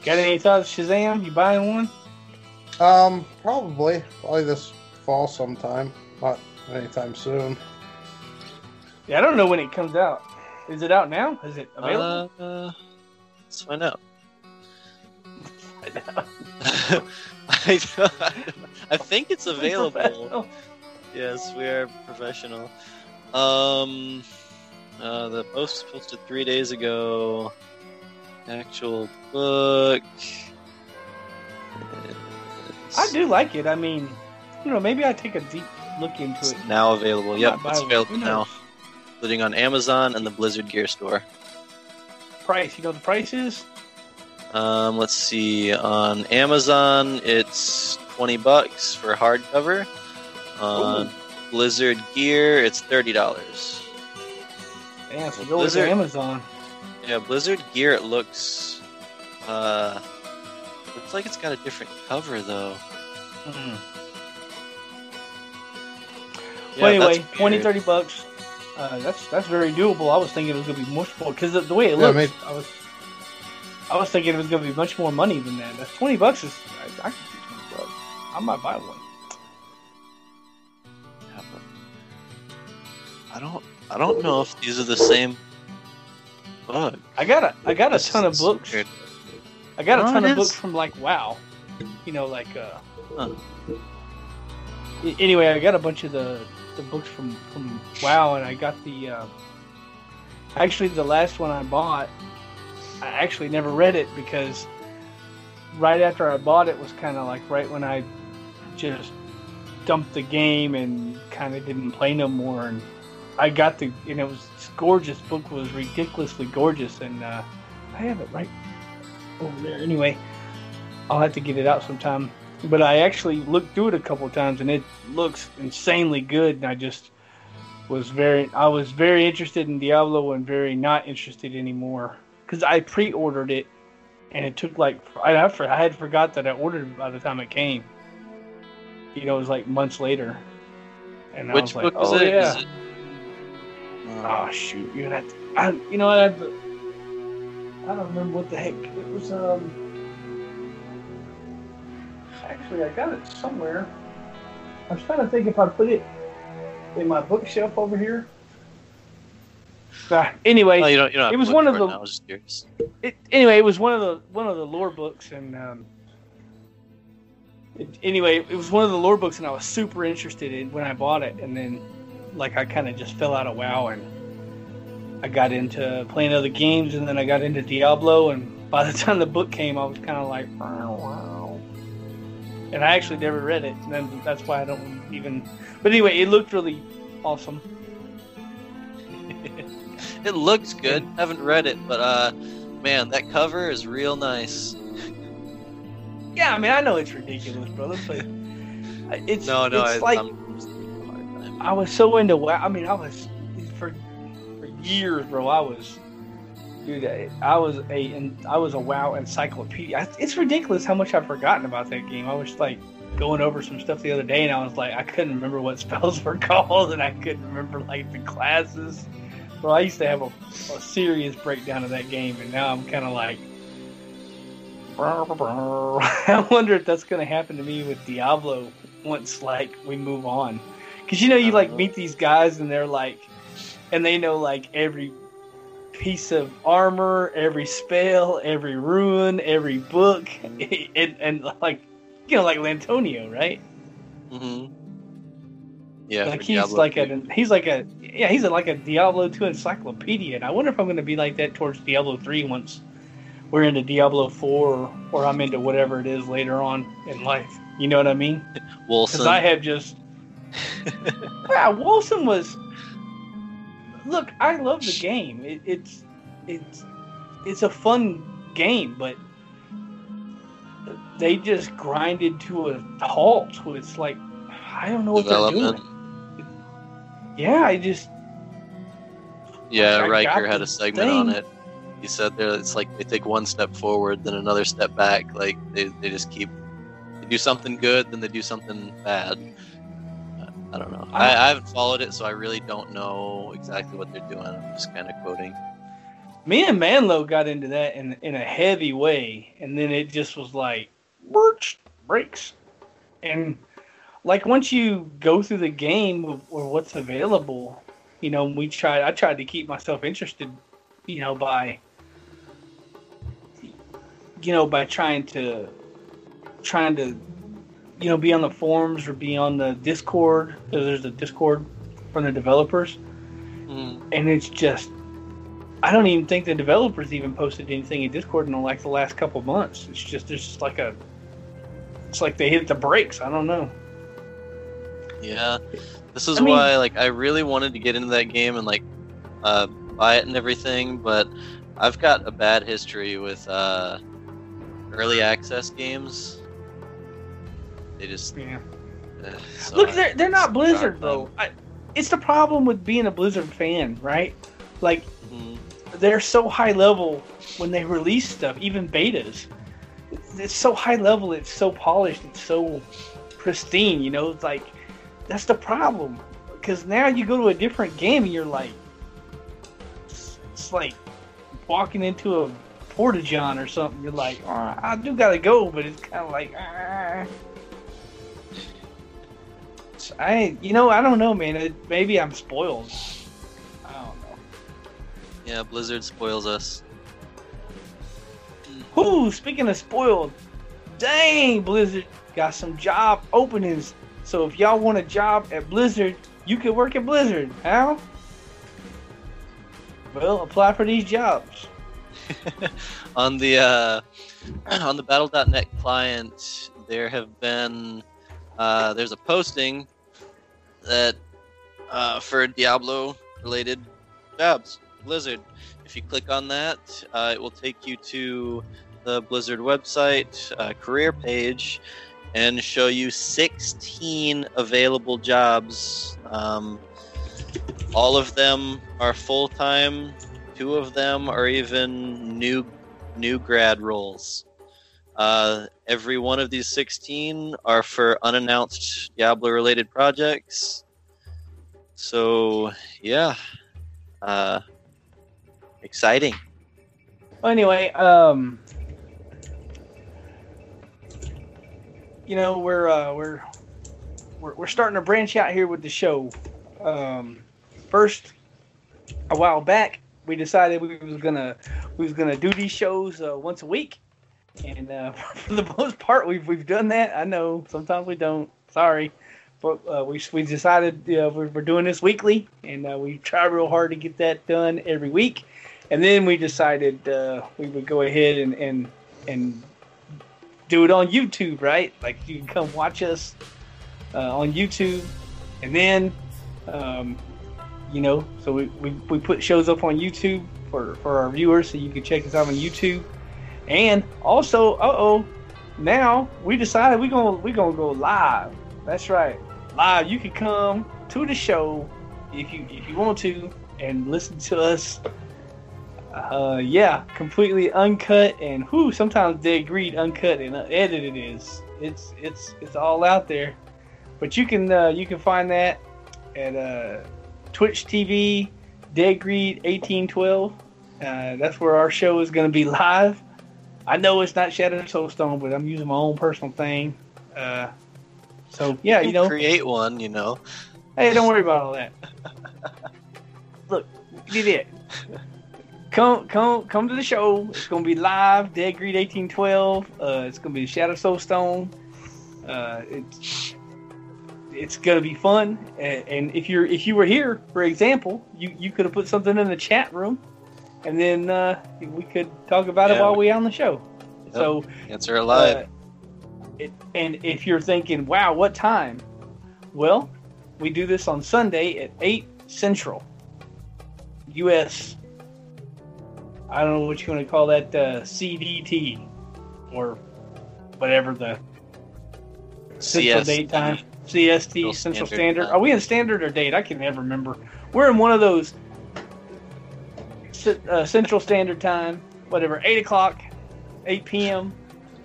Got any thoughts, Shazam? You buying one? Um, probably. Probably this fall sometime. Not anytime soon. Yeah, I don't know when it comes out. Is it out now? Is it available? Uh, let's find out. I, I think it's available. Yes, we are professional. Um, uh, the post was posted three days ago. Actual book. I do like it. I mean, you know, maybe I take a deep look into It's it. now available. Yep, it's available now, including on Amazon and the Blizzard Gear Store. Price. You know the price is? Um, let's see. On Amazon, it's twenty bucks for hardcover. On Blizzard Gear, it's thirty dollars. Damn, so go with Blizzard- Amazon. Yeah, Blizzard Gear. It looks. Uh, Looks like it's got a different cover though. Mhm. Yeah, well, anyway, that's 20, 30 bucks. Uh, that's that's very doable. I was thinking it was gonna be much more because the, the way it looks, mate. I was I was thinking it was gonna be much more money than that. That's twenty bucks is I, I could see twenty bucks. I might buy one. I don't. I don't know if these are the same bug. I got a I got a This ton of books. weird. I got a Oh, ton it of books from like WoW. You know, like uh. Huh. Anyway, I got a bunch of the the books from from WoW, and I got the. Uh, actually, the last one I bought, I actually never read it because right after I bought it was kind of like right when I just dumped the game and kind of didn't play no more, and I got the and it was this gorgeous book was ridiculously gorgeous, and uh, I have it right over there. Anyway, I'll have to get it out sometime. But I actually looked through it a couple of times, and it looks insanely good. And I just was very, I was very interested in Diablo, and very not interested anymore because I pre-ordered it, and it took like I, I I had forgot that I ordered it by the time it came. You know, it was like months later, and I Which was like, book is "Oh it? yeah." Uh, Oh shoot, you're gonna have to. I, you know, I, to, I don't remember what the heck it was. Um, actually, I got it somewhere. I was trying to think if I put it in my bookshelf over here. Ah, anyway, you don't. You don't it was one of the- I was curious. it, anyway, it was one of the one of the lore books, and um, it, anyway, it was one of the lore books, and I was super interested in when I bought it, and then like I kind of just fell out of WoW, and I got into playing other games, and then I got into Diablo, and by the time the book came, I was kind of like, wow, and I actually never read it, and then that's why I don't even. But anyway, it looked really awesome. It looks good. Haven't read it, but uh, man, that cover is real nice. Yeah, I mean, I know it's ridiculous, brother, but it's No, no, it's I, like. I'm I was so into WoW. I mean, I was for for years, bro. I was, dude. I, was a I was a WoW encyclopedia. It's ridiculous how much I've forgotten about that game. I was like going over some stuff the other day, and I was like, I couldn't remember what spells were called, and I couldn't remember like the classes. Bro, I used to have a, a serious breakdown of that game, and now I'm kind of like. I wonder if that's going to happen to me with Diablo once like we move on. Cause you know you like Uh-huh. meet these guys and they're like, and they know like every piece of armor, every spell, every rune, every book, and, and like you know like Lantonio, right? Mm-hmm. Yeah, like he's Diablo like 2. a he's like a yeah he's a, like a Diablo two encyclopedia, and I wonder if I'm going to be like that towards Diablo three once we're into Diablo four or, or I'm into whatever it is later on in life. You know what I mean? Wolcen. Because I have just yeah, Wolcen was. Look, I love the game. It, it's it's it's a fun game, but they just grinded to a halt. It's like I don't know what they're doing. Yeah, I just Yeah, got Riker had a segment on it. He said there it's like they take one step forward, then another step back. Like they, they just keep they do something good, then they do something bad. I don't know. I, I haven't followed it, so I really don't know exactly what they're doing. I'm just kind of quoting. me and Manlo got into that in in a heavy way, and then it just was like birch breaks, and like once you go through the game of- or what's available, you know, we tried. I tried to keep myself interested, you know, by you know by trying to trying to you know be on the forums or be on the Discord. There's a Discord from the developers Mm, and it's just I don't even think the developers even posted anything in Discord in like the last couple months. It's just there's just like a it's like they hit the brakes. I don't know. yeah, this is I mean- why like I really wanted to get into that game and like uh, buy it and everything, but I've got a bad history with uh, early access games. They just Yeah. uh, so Look, they're they're not Blizzard though. I, it's the problem with being a Blizzard fan, right? Like Mhm. they're so high level when they release stuff, even betas. it's so high level, it's so polished, it's so pristine. You know, it's like that's the problem because now you go to a different game and you're like, it's, it's like walking into a porta john or something. You're like, oh, I do gotta go, but it's kind of like, ah. I, you know, I don't know, man. It, maybe I'm spoiled. I don't know. Yeah, Blizzard spoils us. Whoo, speaking of spoiled, dang, Blizzard got some job openings. So if y'all want a job at Blizzard, you can work at Blizzard. How? Well, apply for these jobs. on the uh, on the Battle.net client, there have been uh, there's a posting that uh, for Diablo related jobs, Blizzard. If you click on that, uh, it will take you to the Blizzard website uh, career page and show you 16 available jobs. Um, all of them are full time. Two of them are even new new grad roles. Uh, every one of these 16 are for unannounced Diablo related projects. So, yeah. Uh, exciting. Well, anyway, um, you know, we're, uh, we're, we're, we're starting to branch out here with the show. Um, first, a while back, we decided we was gonna we was gonna do these shows uh, once a week, and uh, for the most part, we've we've done that. I know sometimes we don't. Sorry, but uh, we we decided we're, we're, doing this weekly, and uh, we try real hard to get that done every week. And then we decided uh, we would go ahead and and and do it on YouTube, right? Like you can come watch us uh, on YouTube, and then um, you know, so we, we, we put shows up on YouTube for, for our viewers so you can check us out on YouTube. And also, uh oh, now we decided we're gonna we're gonna go live. That's right. Live. You can come to the show if you if you want to and listen to us. Uh, yeah, completely uncut and who sometimes dead greed uncut and edited is. It's it's it's all out there. But you can uh, you can find that at uh Twitch TV, Dead Greed 1812. Uh, that's where our show is going to be live. I know it's not Shattered Soulstone, but I'm using my own personal thing. Uh, so yeah, you, you know, create one. You know, hey, don't worry about all that. Look, did it. Come, come, come to the show. It's gonna be live. Dead Greed 1812. Uh, it's gonna be Shattered Soulstone. Uh, it's it's gonna be fun. And, and, if you're if you were here, for example, you you could have put something in the chat room, and then uh, we could talk about yeah. it while we on the show. Yep. So answer live. Uh, it, and if you're thinking, "Wow, what time?" Well, we do this on Sunday at eight Central, U.S. I don't know what you want to call that uh, CDT or whatever the Central Date Time. CST Central Standard. Standard. Are we in Standard or Date? I can never remember. We're in one of those uh, Central Standard Time, whatever, eight o'clock, eight p.m.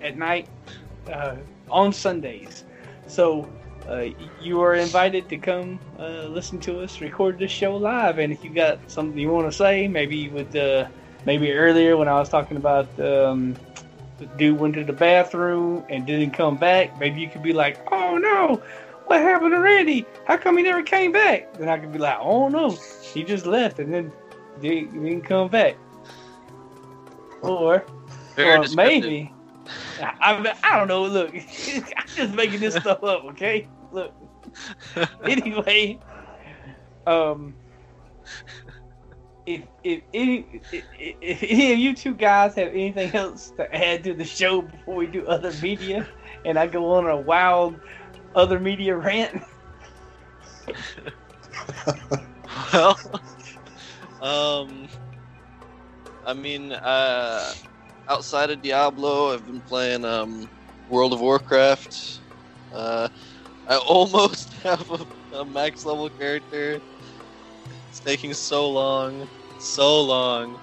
at night uh, on Sundays. So uh, you are invited to come uh, listen to us record this show live. And if you got something you want to say, maybe with uh, maybe earlier when I was talking about um, the dude went to the bathroom and didn't come back, maybe you could be like, "Oh no, what happened to Randy? How come he never came back? Then I could be like, oh no, he just left and then didn't, come back. Or, or maybe, I, I don't know. Look, I'm just making this stuff up, okay? Look. Anyway, um, if if any if, if any of you two guys have anything else to add to the show before we do other media, and I go on a wild other media rant? well, um, I mean, uh, outside of Diablo, I've been playing um, World of Warcraft. Uh, I almost have a, a max level character. It's taking so long, so long.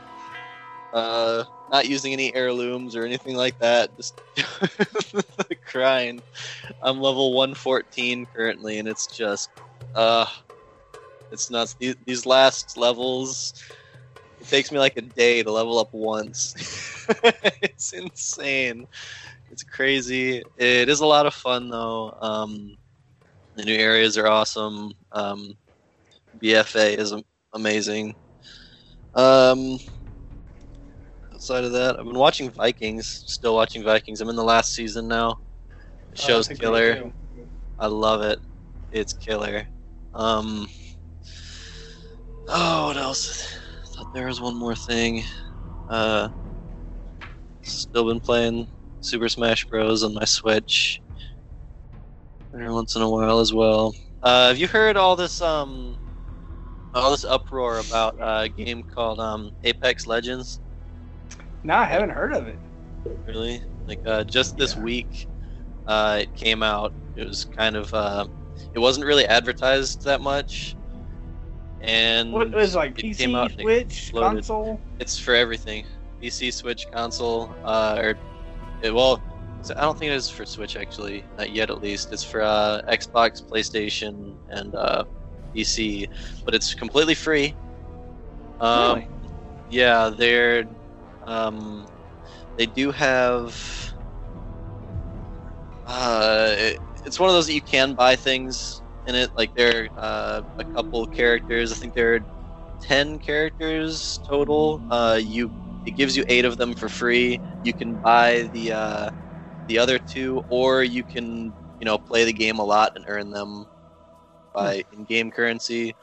Uh, not using any heirlooms or anything like that. Just crying. I'm level 114 currently, and it's just, uh, it's not These, last levels, it takes me like a day to level up once. it's insane. It's crazy. It is a lot of fun though. Um, the new areas are awesome. Um, BFA is amazing. Um, outside of that, I've been watching Vikings. Still watching Vikings. I'm in the last season now. The Oh, show's great killer. I love it. It's killer. Um. Oh, what else? I thought there was one more thing. Uh. Still been playing Super Smash Bros. on my Switch. Every once in a while as well. Uh, have you heard all this um, all this uproar about uh, a game called um, Apex Legends? No, I haven't heard of it. Really? Like uh, just this week, uh, it came out. It was kind of uh, it wasn't really advertised that much, and What was it, like it PC, Switch, console? it's for everything: PC, Switch, console, uh, or it, well, I don't think it is for Switch actually, not yet at least. It's for uh, Xbox, PlayStation, and uh, PC, but it's completely free. Um, Really? Yeah, they're um, they do have. Uh, it, it's one of those that you can buy things in it. Like there are uh, a couple characters. I think there are ten characters total. Uh, you it gives you eight of them for free. You can buy the uh, the other two, or you can you know play the game a lot and earn them by in-game currency.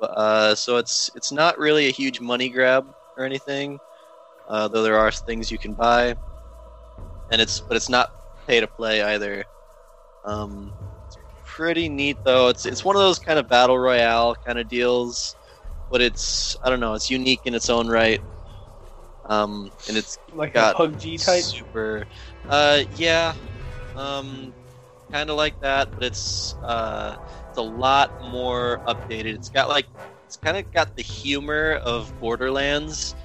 Uh, so it's it's not really a huge money grab or anything, uh, though there are things you can buy, and it's but it's not pay to play either. Um, pretty neat though. It's it's one of those kind of battle royale kind of deals, but it's I don't know. It's unique in its own right. Um, and it's Like got a PUBG type? super. Uh, yeah, um, kind of like that, but it's uh, it's a lot more updated. It's got like it's kind of got the humor of Borderlands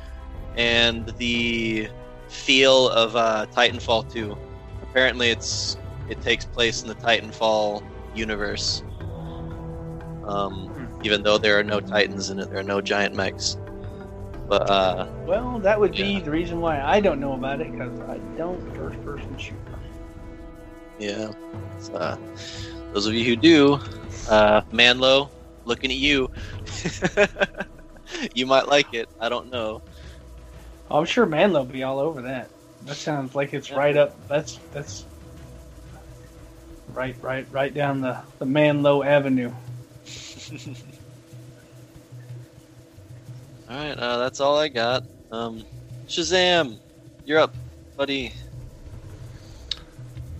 and the feel of uh, Titanfall 2. Apparently, it's it takes place in the Titanfall universe. Um, even though there are no Titans in it, there are no giant mechs. But uh, Well, that would be the reason why I don't know about it because I don't first person shoot. Yeah. So, uh, those of you who do, uh, Manlo, looking at you. you might like it. I don't know. I'm sure Manlo will be all over that. That sounds like it's Yeah. right up. That's that's right, right, right down the the Manlo Avenue. All right, uh, that's all I got. Um, Shazam, you're up, buddy.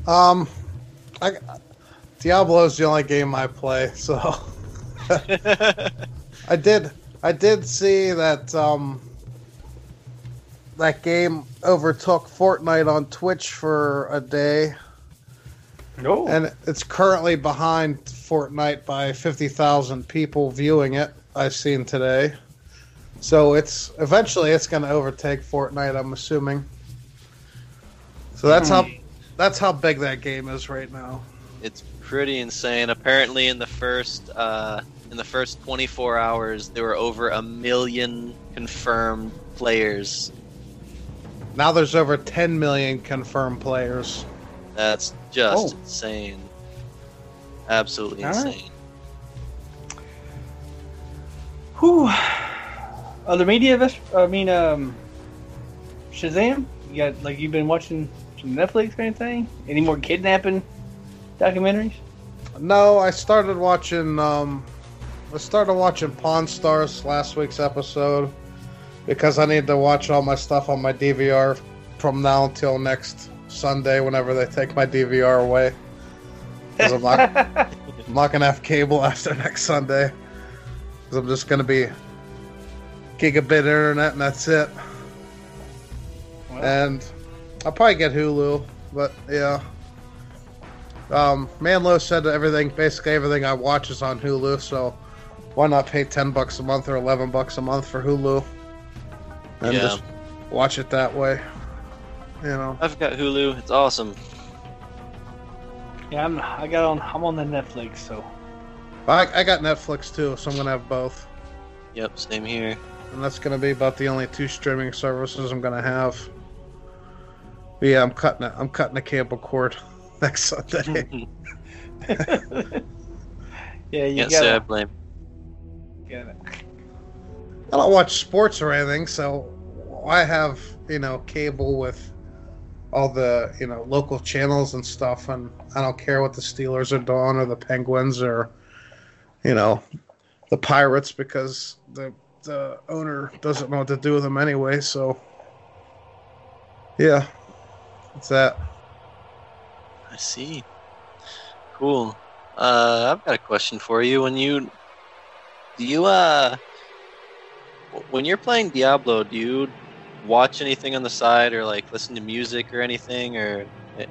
Um, I, Diablo's the only game I play, so I did. I did see that um, that game overtook Fortnite on Twitch for a day, No, and it's currently behind Fortnite by fifty thousand people viewing it. I've seen today, so it's eventually it's going to overtake Fortnite. I'm assuming. So that's how that's how big that game is right now. it's pretty insane. Apparently, in the first uh, in the first 24 hours, there were over a million confirmed players. Now there's over 10 million confirmed players. That's just Oh. insane. Absolutely All right. insane. Whew. Other media, ves- I mean, um, Shazam. You got like you've been watching some Netflix or anything? Any more kidnapping documentaries? No, I started watching. Um, I started watching Pawn Stars last week's episode because I need to watch all my stuff on my DVR from now until next Sunday, whenever they take my DVR away. 'Cause I'm not, I'm not gonna have cable after next Sunday. Because I'm just gonna be gigabit internet and that's it. Well, and I'll probably get Hulu, but yeah. Um, Manlo said everything, basically everything I watch is on Hulu, so why not pay ten bucks a month or eleven bucks a month for Hulu, and Yeah. just watch it that way. You know. I've got Hulu. It's awesome. Yeah, I'm. I got on. I'm on the Netflix, so I, I got Netflix too, so I'm gonna have both. Yep, same here. And that's gonna be about the only two streaming services I'm gonna have. But yeah, I'm cutting it. I'm cutting the cable cord next Sunday. yeah, you Can't say I blame. gotta I don't watch sports or anything, so I have you know cable with all the you know local channels and stuff, and I don't care what the Steelers are doing or the Penguins or you know the Pirates because the the owner doesn't know what to do with them anyway. So yeah, that's that. I see. Cool. Uh, I've got a question for you. When you do you uh when you're playing Diablo, do you watch anything on the side or like listen to music or anything or eh,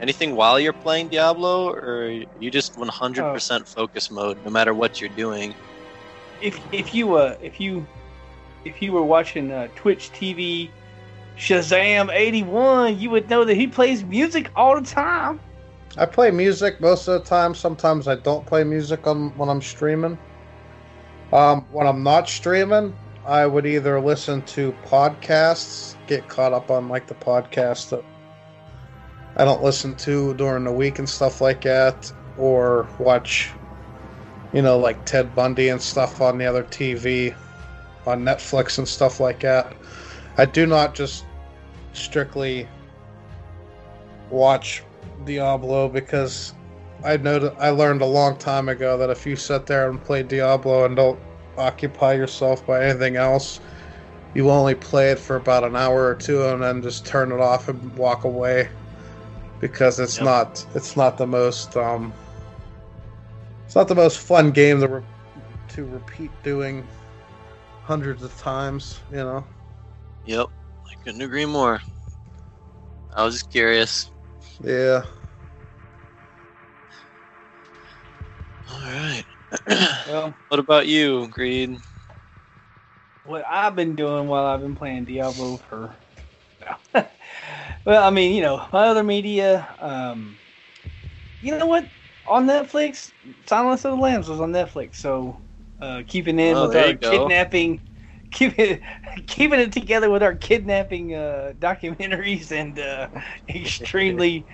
anything while you're playing Diablo or you just 100% focus mode no matter what you're doing? if if you uh if you if you were watching uh, Twitch TV Shazam 81, you would know that he plays music all the time. I play music most of the time. Sometimes I don't play music on when I'm streaming. Um, when I'm not streaming, I would either listen to podcasts, get caught up on like the podcast that I don't listen to during the week and stuff like that, or watch, you know, like Ted Bundy and stuff on the other TV, on Netflix and stuff like that. I do not just strictly watch Diablo because I know I learned a long time ago that if you sit there and play Diablo and don't occupy yourself by anything else, you only play it for about an hour or two and then just turn it off and walk away because it's Yep. not it's not the most um it's not the most fun game to re- to repeat doing hundreds of times, you know. Yep. I couldn't agree more. I was just curious. Yeah. All right. Well, what about you, Greed? what I've been doing while I've been playing Diablo for. well, I mean, you know, my other media. Um, you know what? On Netflix, Silence of the Lambs was on Netflix, so uh, keeping in Oh, with our kidnapping, keeping keeping it together with our kidnapping uh, documentaries and uh, extremely.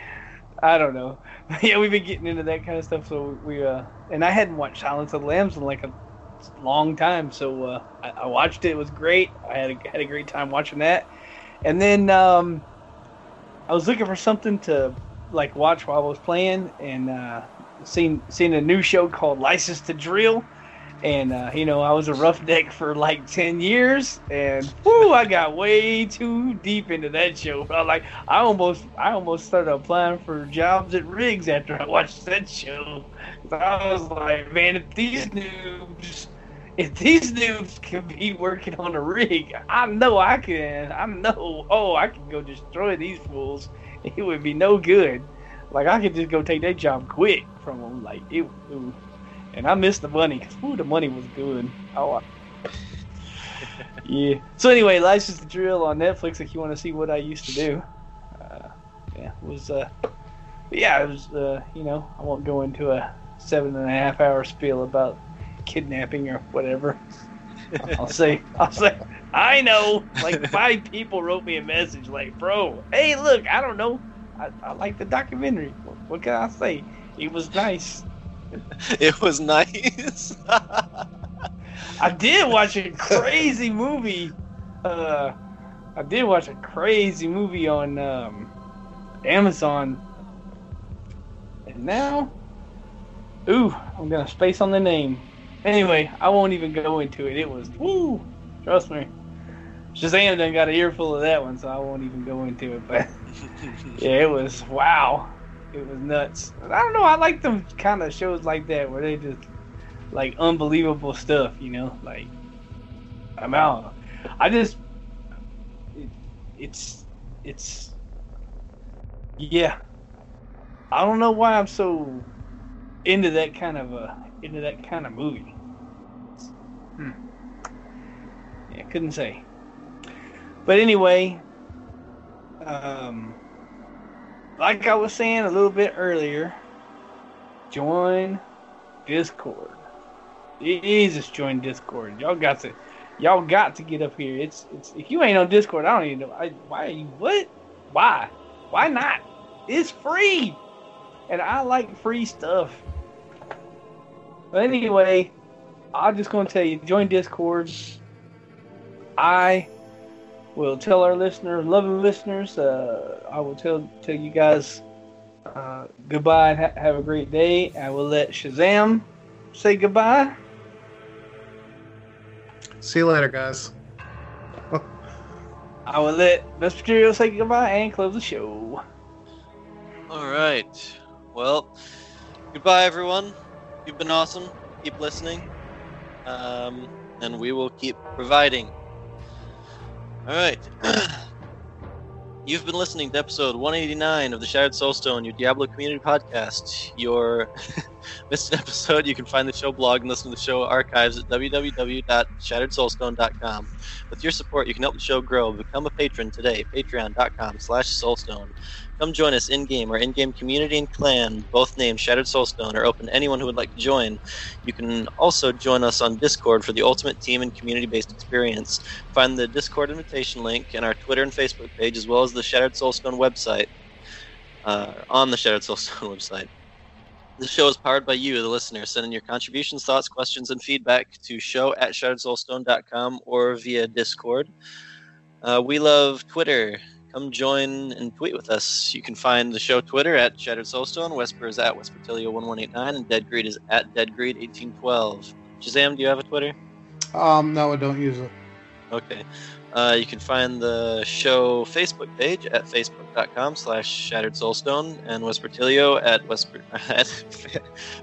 I don't know. Yeah, we've been getting into that kind of stuff. So we, uh, and I hadn't watched Silence of the Lambs in like a long time. So uh, I, I watched it. It was great. I had a, had a great time watching that. And then um, I was looking for something to like watch while I was playing, and uh, seen seen a new show called License to Drill. And uh, you know, I was a roughneck for like ten years, and whoo, I got way too deep into that show. I like, I almost, I almost started applying for jobs at rigs after I watched that show. I was like, man, if these noobs, if these noobs can be working on a rig, I know I can. I know, oh, I can go destroy these fools. It would be no good. Like I could just go take that job quick from them. Like it, it and I missed the money because ooh, the money was good. Oh, I- yeah. So anyway, license to drill on Netflix. If you want to see what I used to do, uh, yeah, it was uh, yeah, it was uh, you know, I won't go into a seven and a half hour spiel about kidnapping or whatever. I'll say, I'll say, I know. Like five people wrote me a message like, bro, hey, look, I don't know, I, I like the documentary. What, what can I say? It was nice. It was nice. I did watch a crazy movie. Uh, I did watch a crazy movie on um, Amazon. And now, ooh, I'm gonna space on the name. Anyway, I won't even go into it. It was woo, trust me. Shazam done got an earful of that one, so I won't even go into it. But yeah, it was wow. It was nuts. I don't know. I like them kind of shows like that where they just like unbelievable stuff. You know, like I'm out. I just it, it's it's yeah. I don't know why I'm so into that kind of a into that kind of movie. Hmm. Yeah, couldn't say. But anyway, um, like I was saying a little bit earlier, join Discord. Jesus, join Discord. Y'all got to, y'all got to get up here. It's it's if you ain't on Discord, I don't even know. I, why are you what? Why? Why not? It's free, and I like free stuff. But anyway, I'm just gonna tell you, join Discord. I will tell our listeners, loving listeners, uh, I will tell tell you guys uh, goodbye and ha- have a great day. I will let Shazam say goodbye. See you later, guys. I will let Vespertilio say goodbye and close the show. All right. Well, goodbye, everyone. You've been awesome. Keep listening. Um, and we will keep providing. All right. You've been listening to episode 189 of the Shattered Soulstone, your Diablo community podcast. Your missed an episode, you can find the show blog and listen to the show archives at www.shatteredsoulstone.com. With your support, you can help the show grow. Become a patron today, patreon.com slash soulstone. Come join us in-game. or in-game community and clan, both named Shattered Soulstone, are open to anyone who would like to join. You can also join us on Discord for the ultimate team and community-based experience. Find the Discord invitation link in our Twitter and Facebook page, as well as the Shattered Soulstone website, uh, on the Shattered Soulstone website. This show is powered by you, the listener. Send in your contributions, thoughts, questions, and feedback to show at shatteredsoulstone.com or via Discord. Uh, we love Twitter. Come join and tweet with us. You can find the show Twitter at Shattered Soulstone, Whisper is at Whispertilio1189, and Dead Greed is at DeadGreed1812. Shazam, do you have a Twitter? Um, no, I don't use it. Okay. Uh, you can find the show Facebook page at facebook.com slash shattered soulstone and Wespertilio at, Wesper- at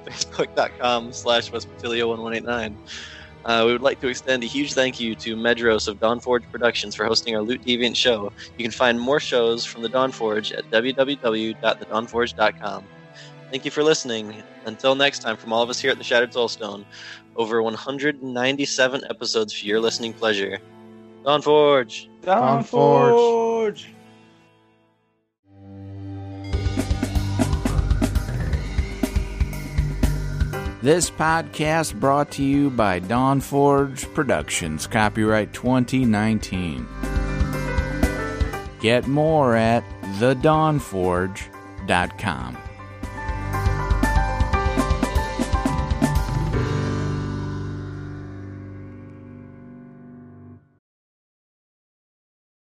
facebook.com slash Wespertilio1189. Uh, we would like to extend a huge thank you to Medros of Dawnforge Productions for hosting our Loot Deviant show. You can find more shows from the Dawnforge at www.thedawnforge.com. Thank you for listening. Until next time, from all of us here at the Shattered Soulstone, over 197 episodes for your listening pleasure. Dawnforge! Dawn Dawnforge. Forge. This podcast brought to you by Dawnforge Productions, copyright 2019. Get more at thedawnforge.com.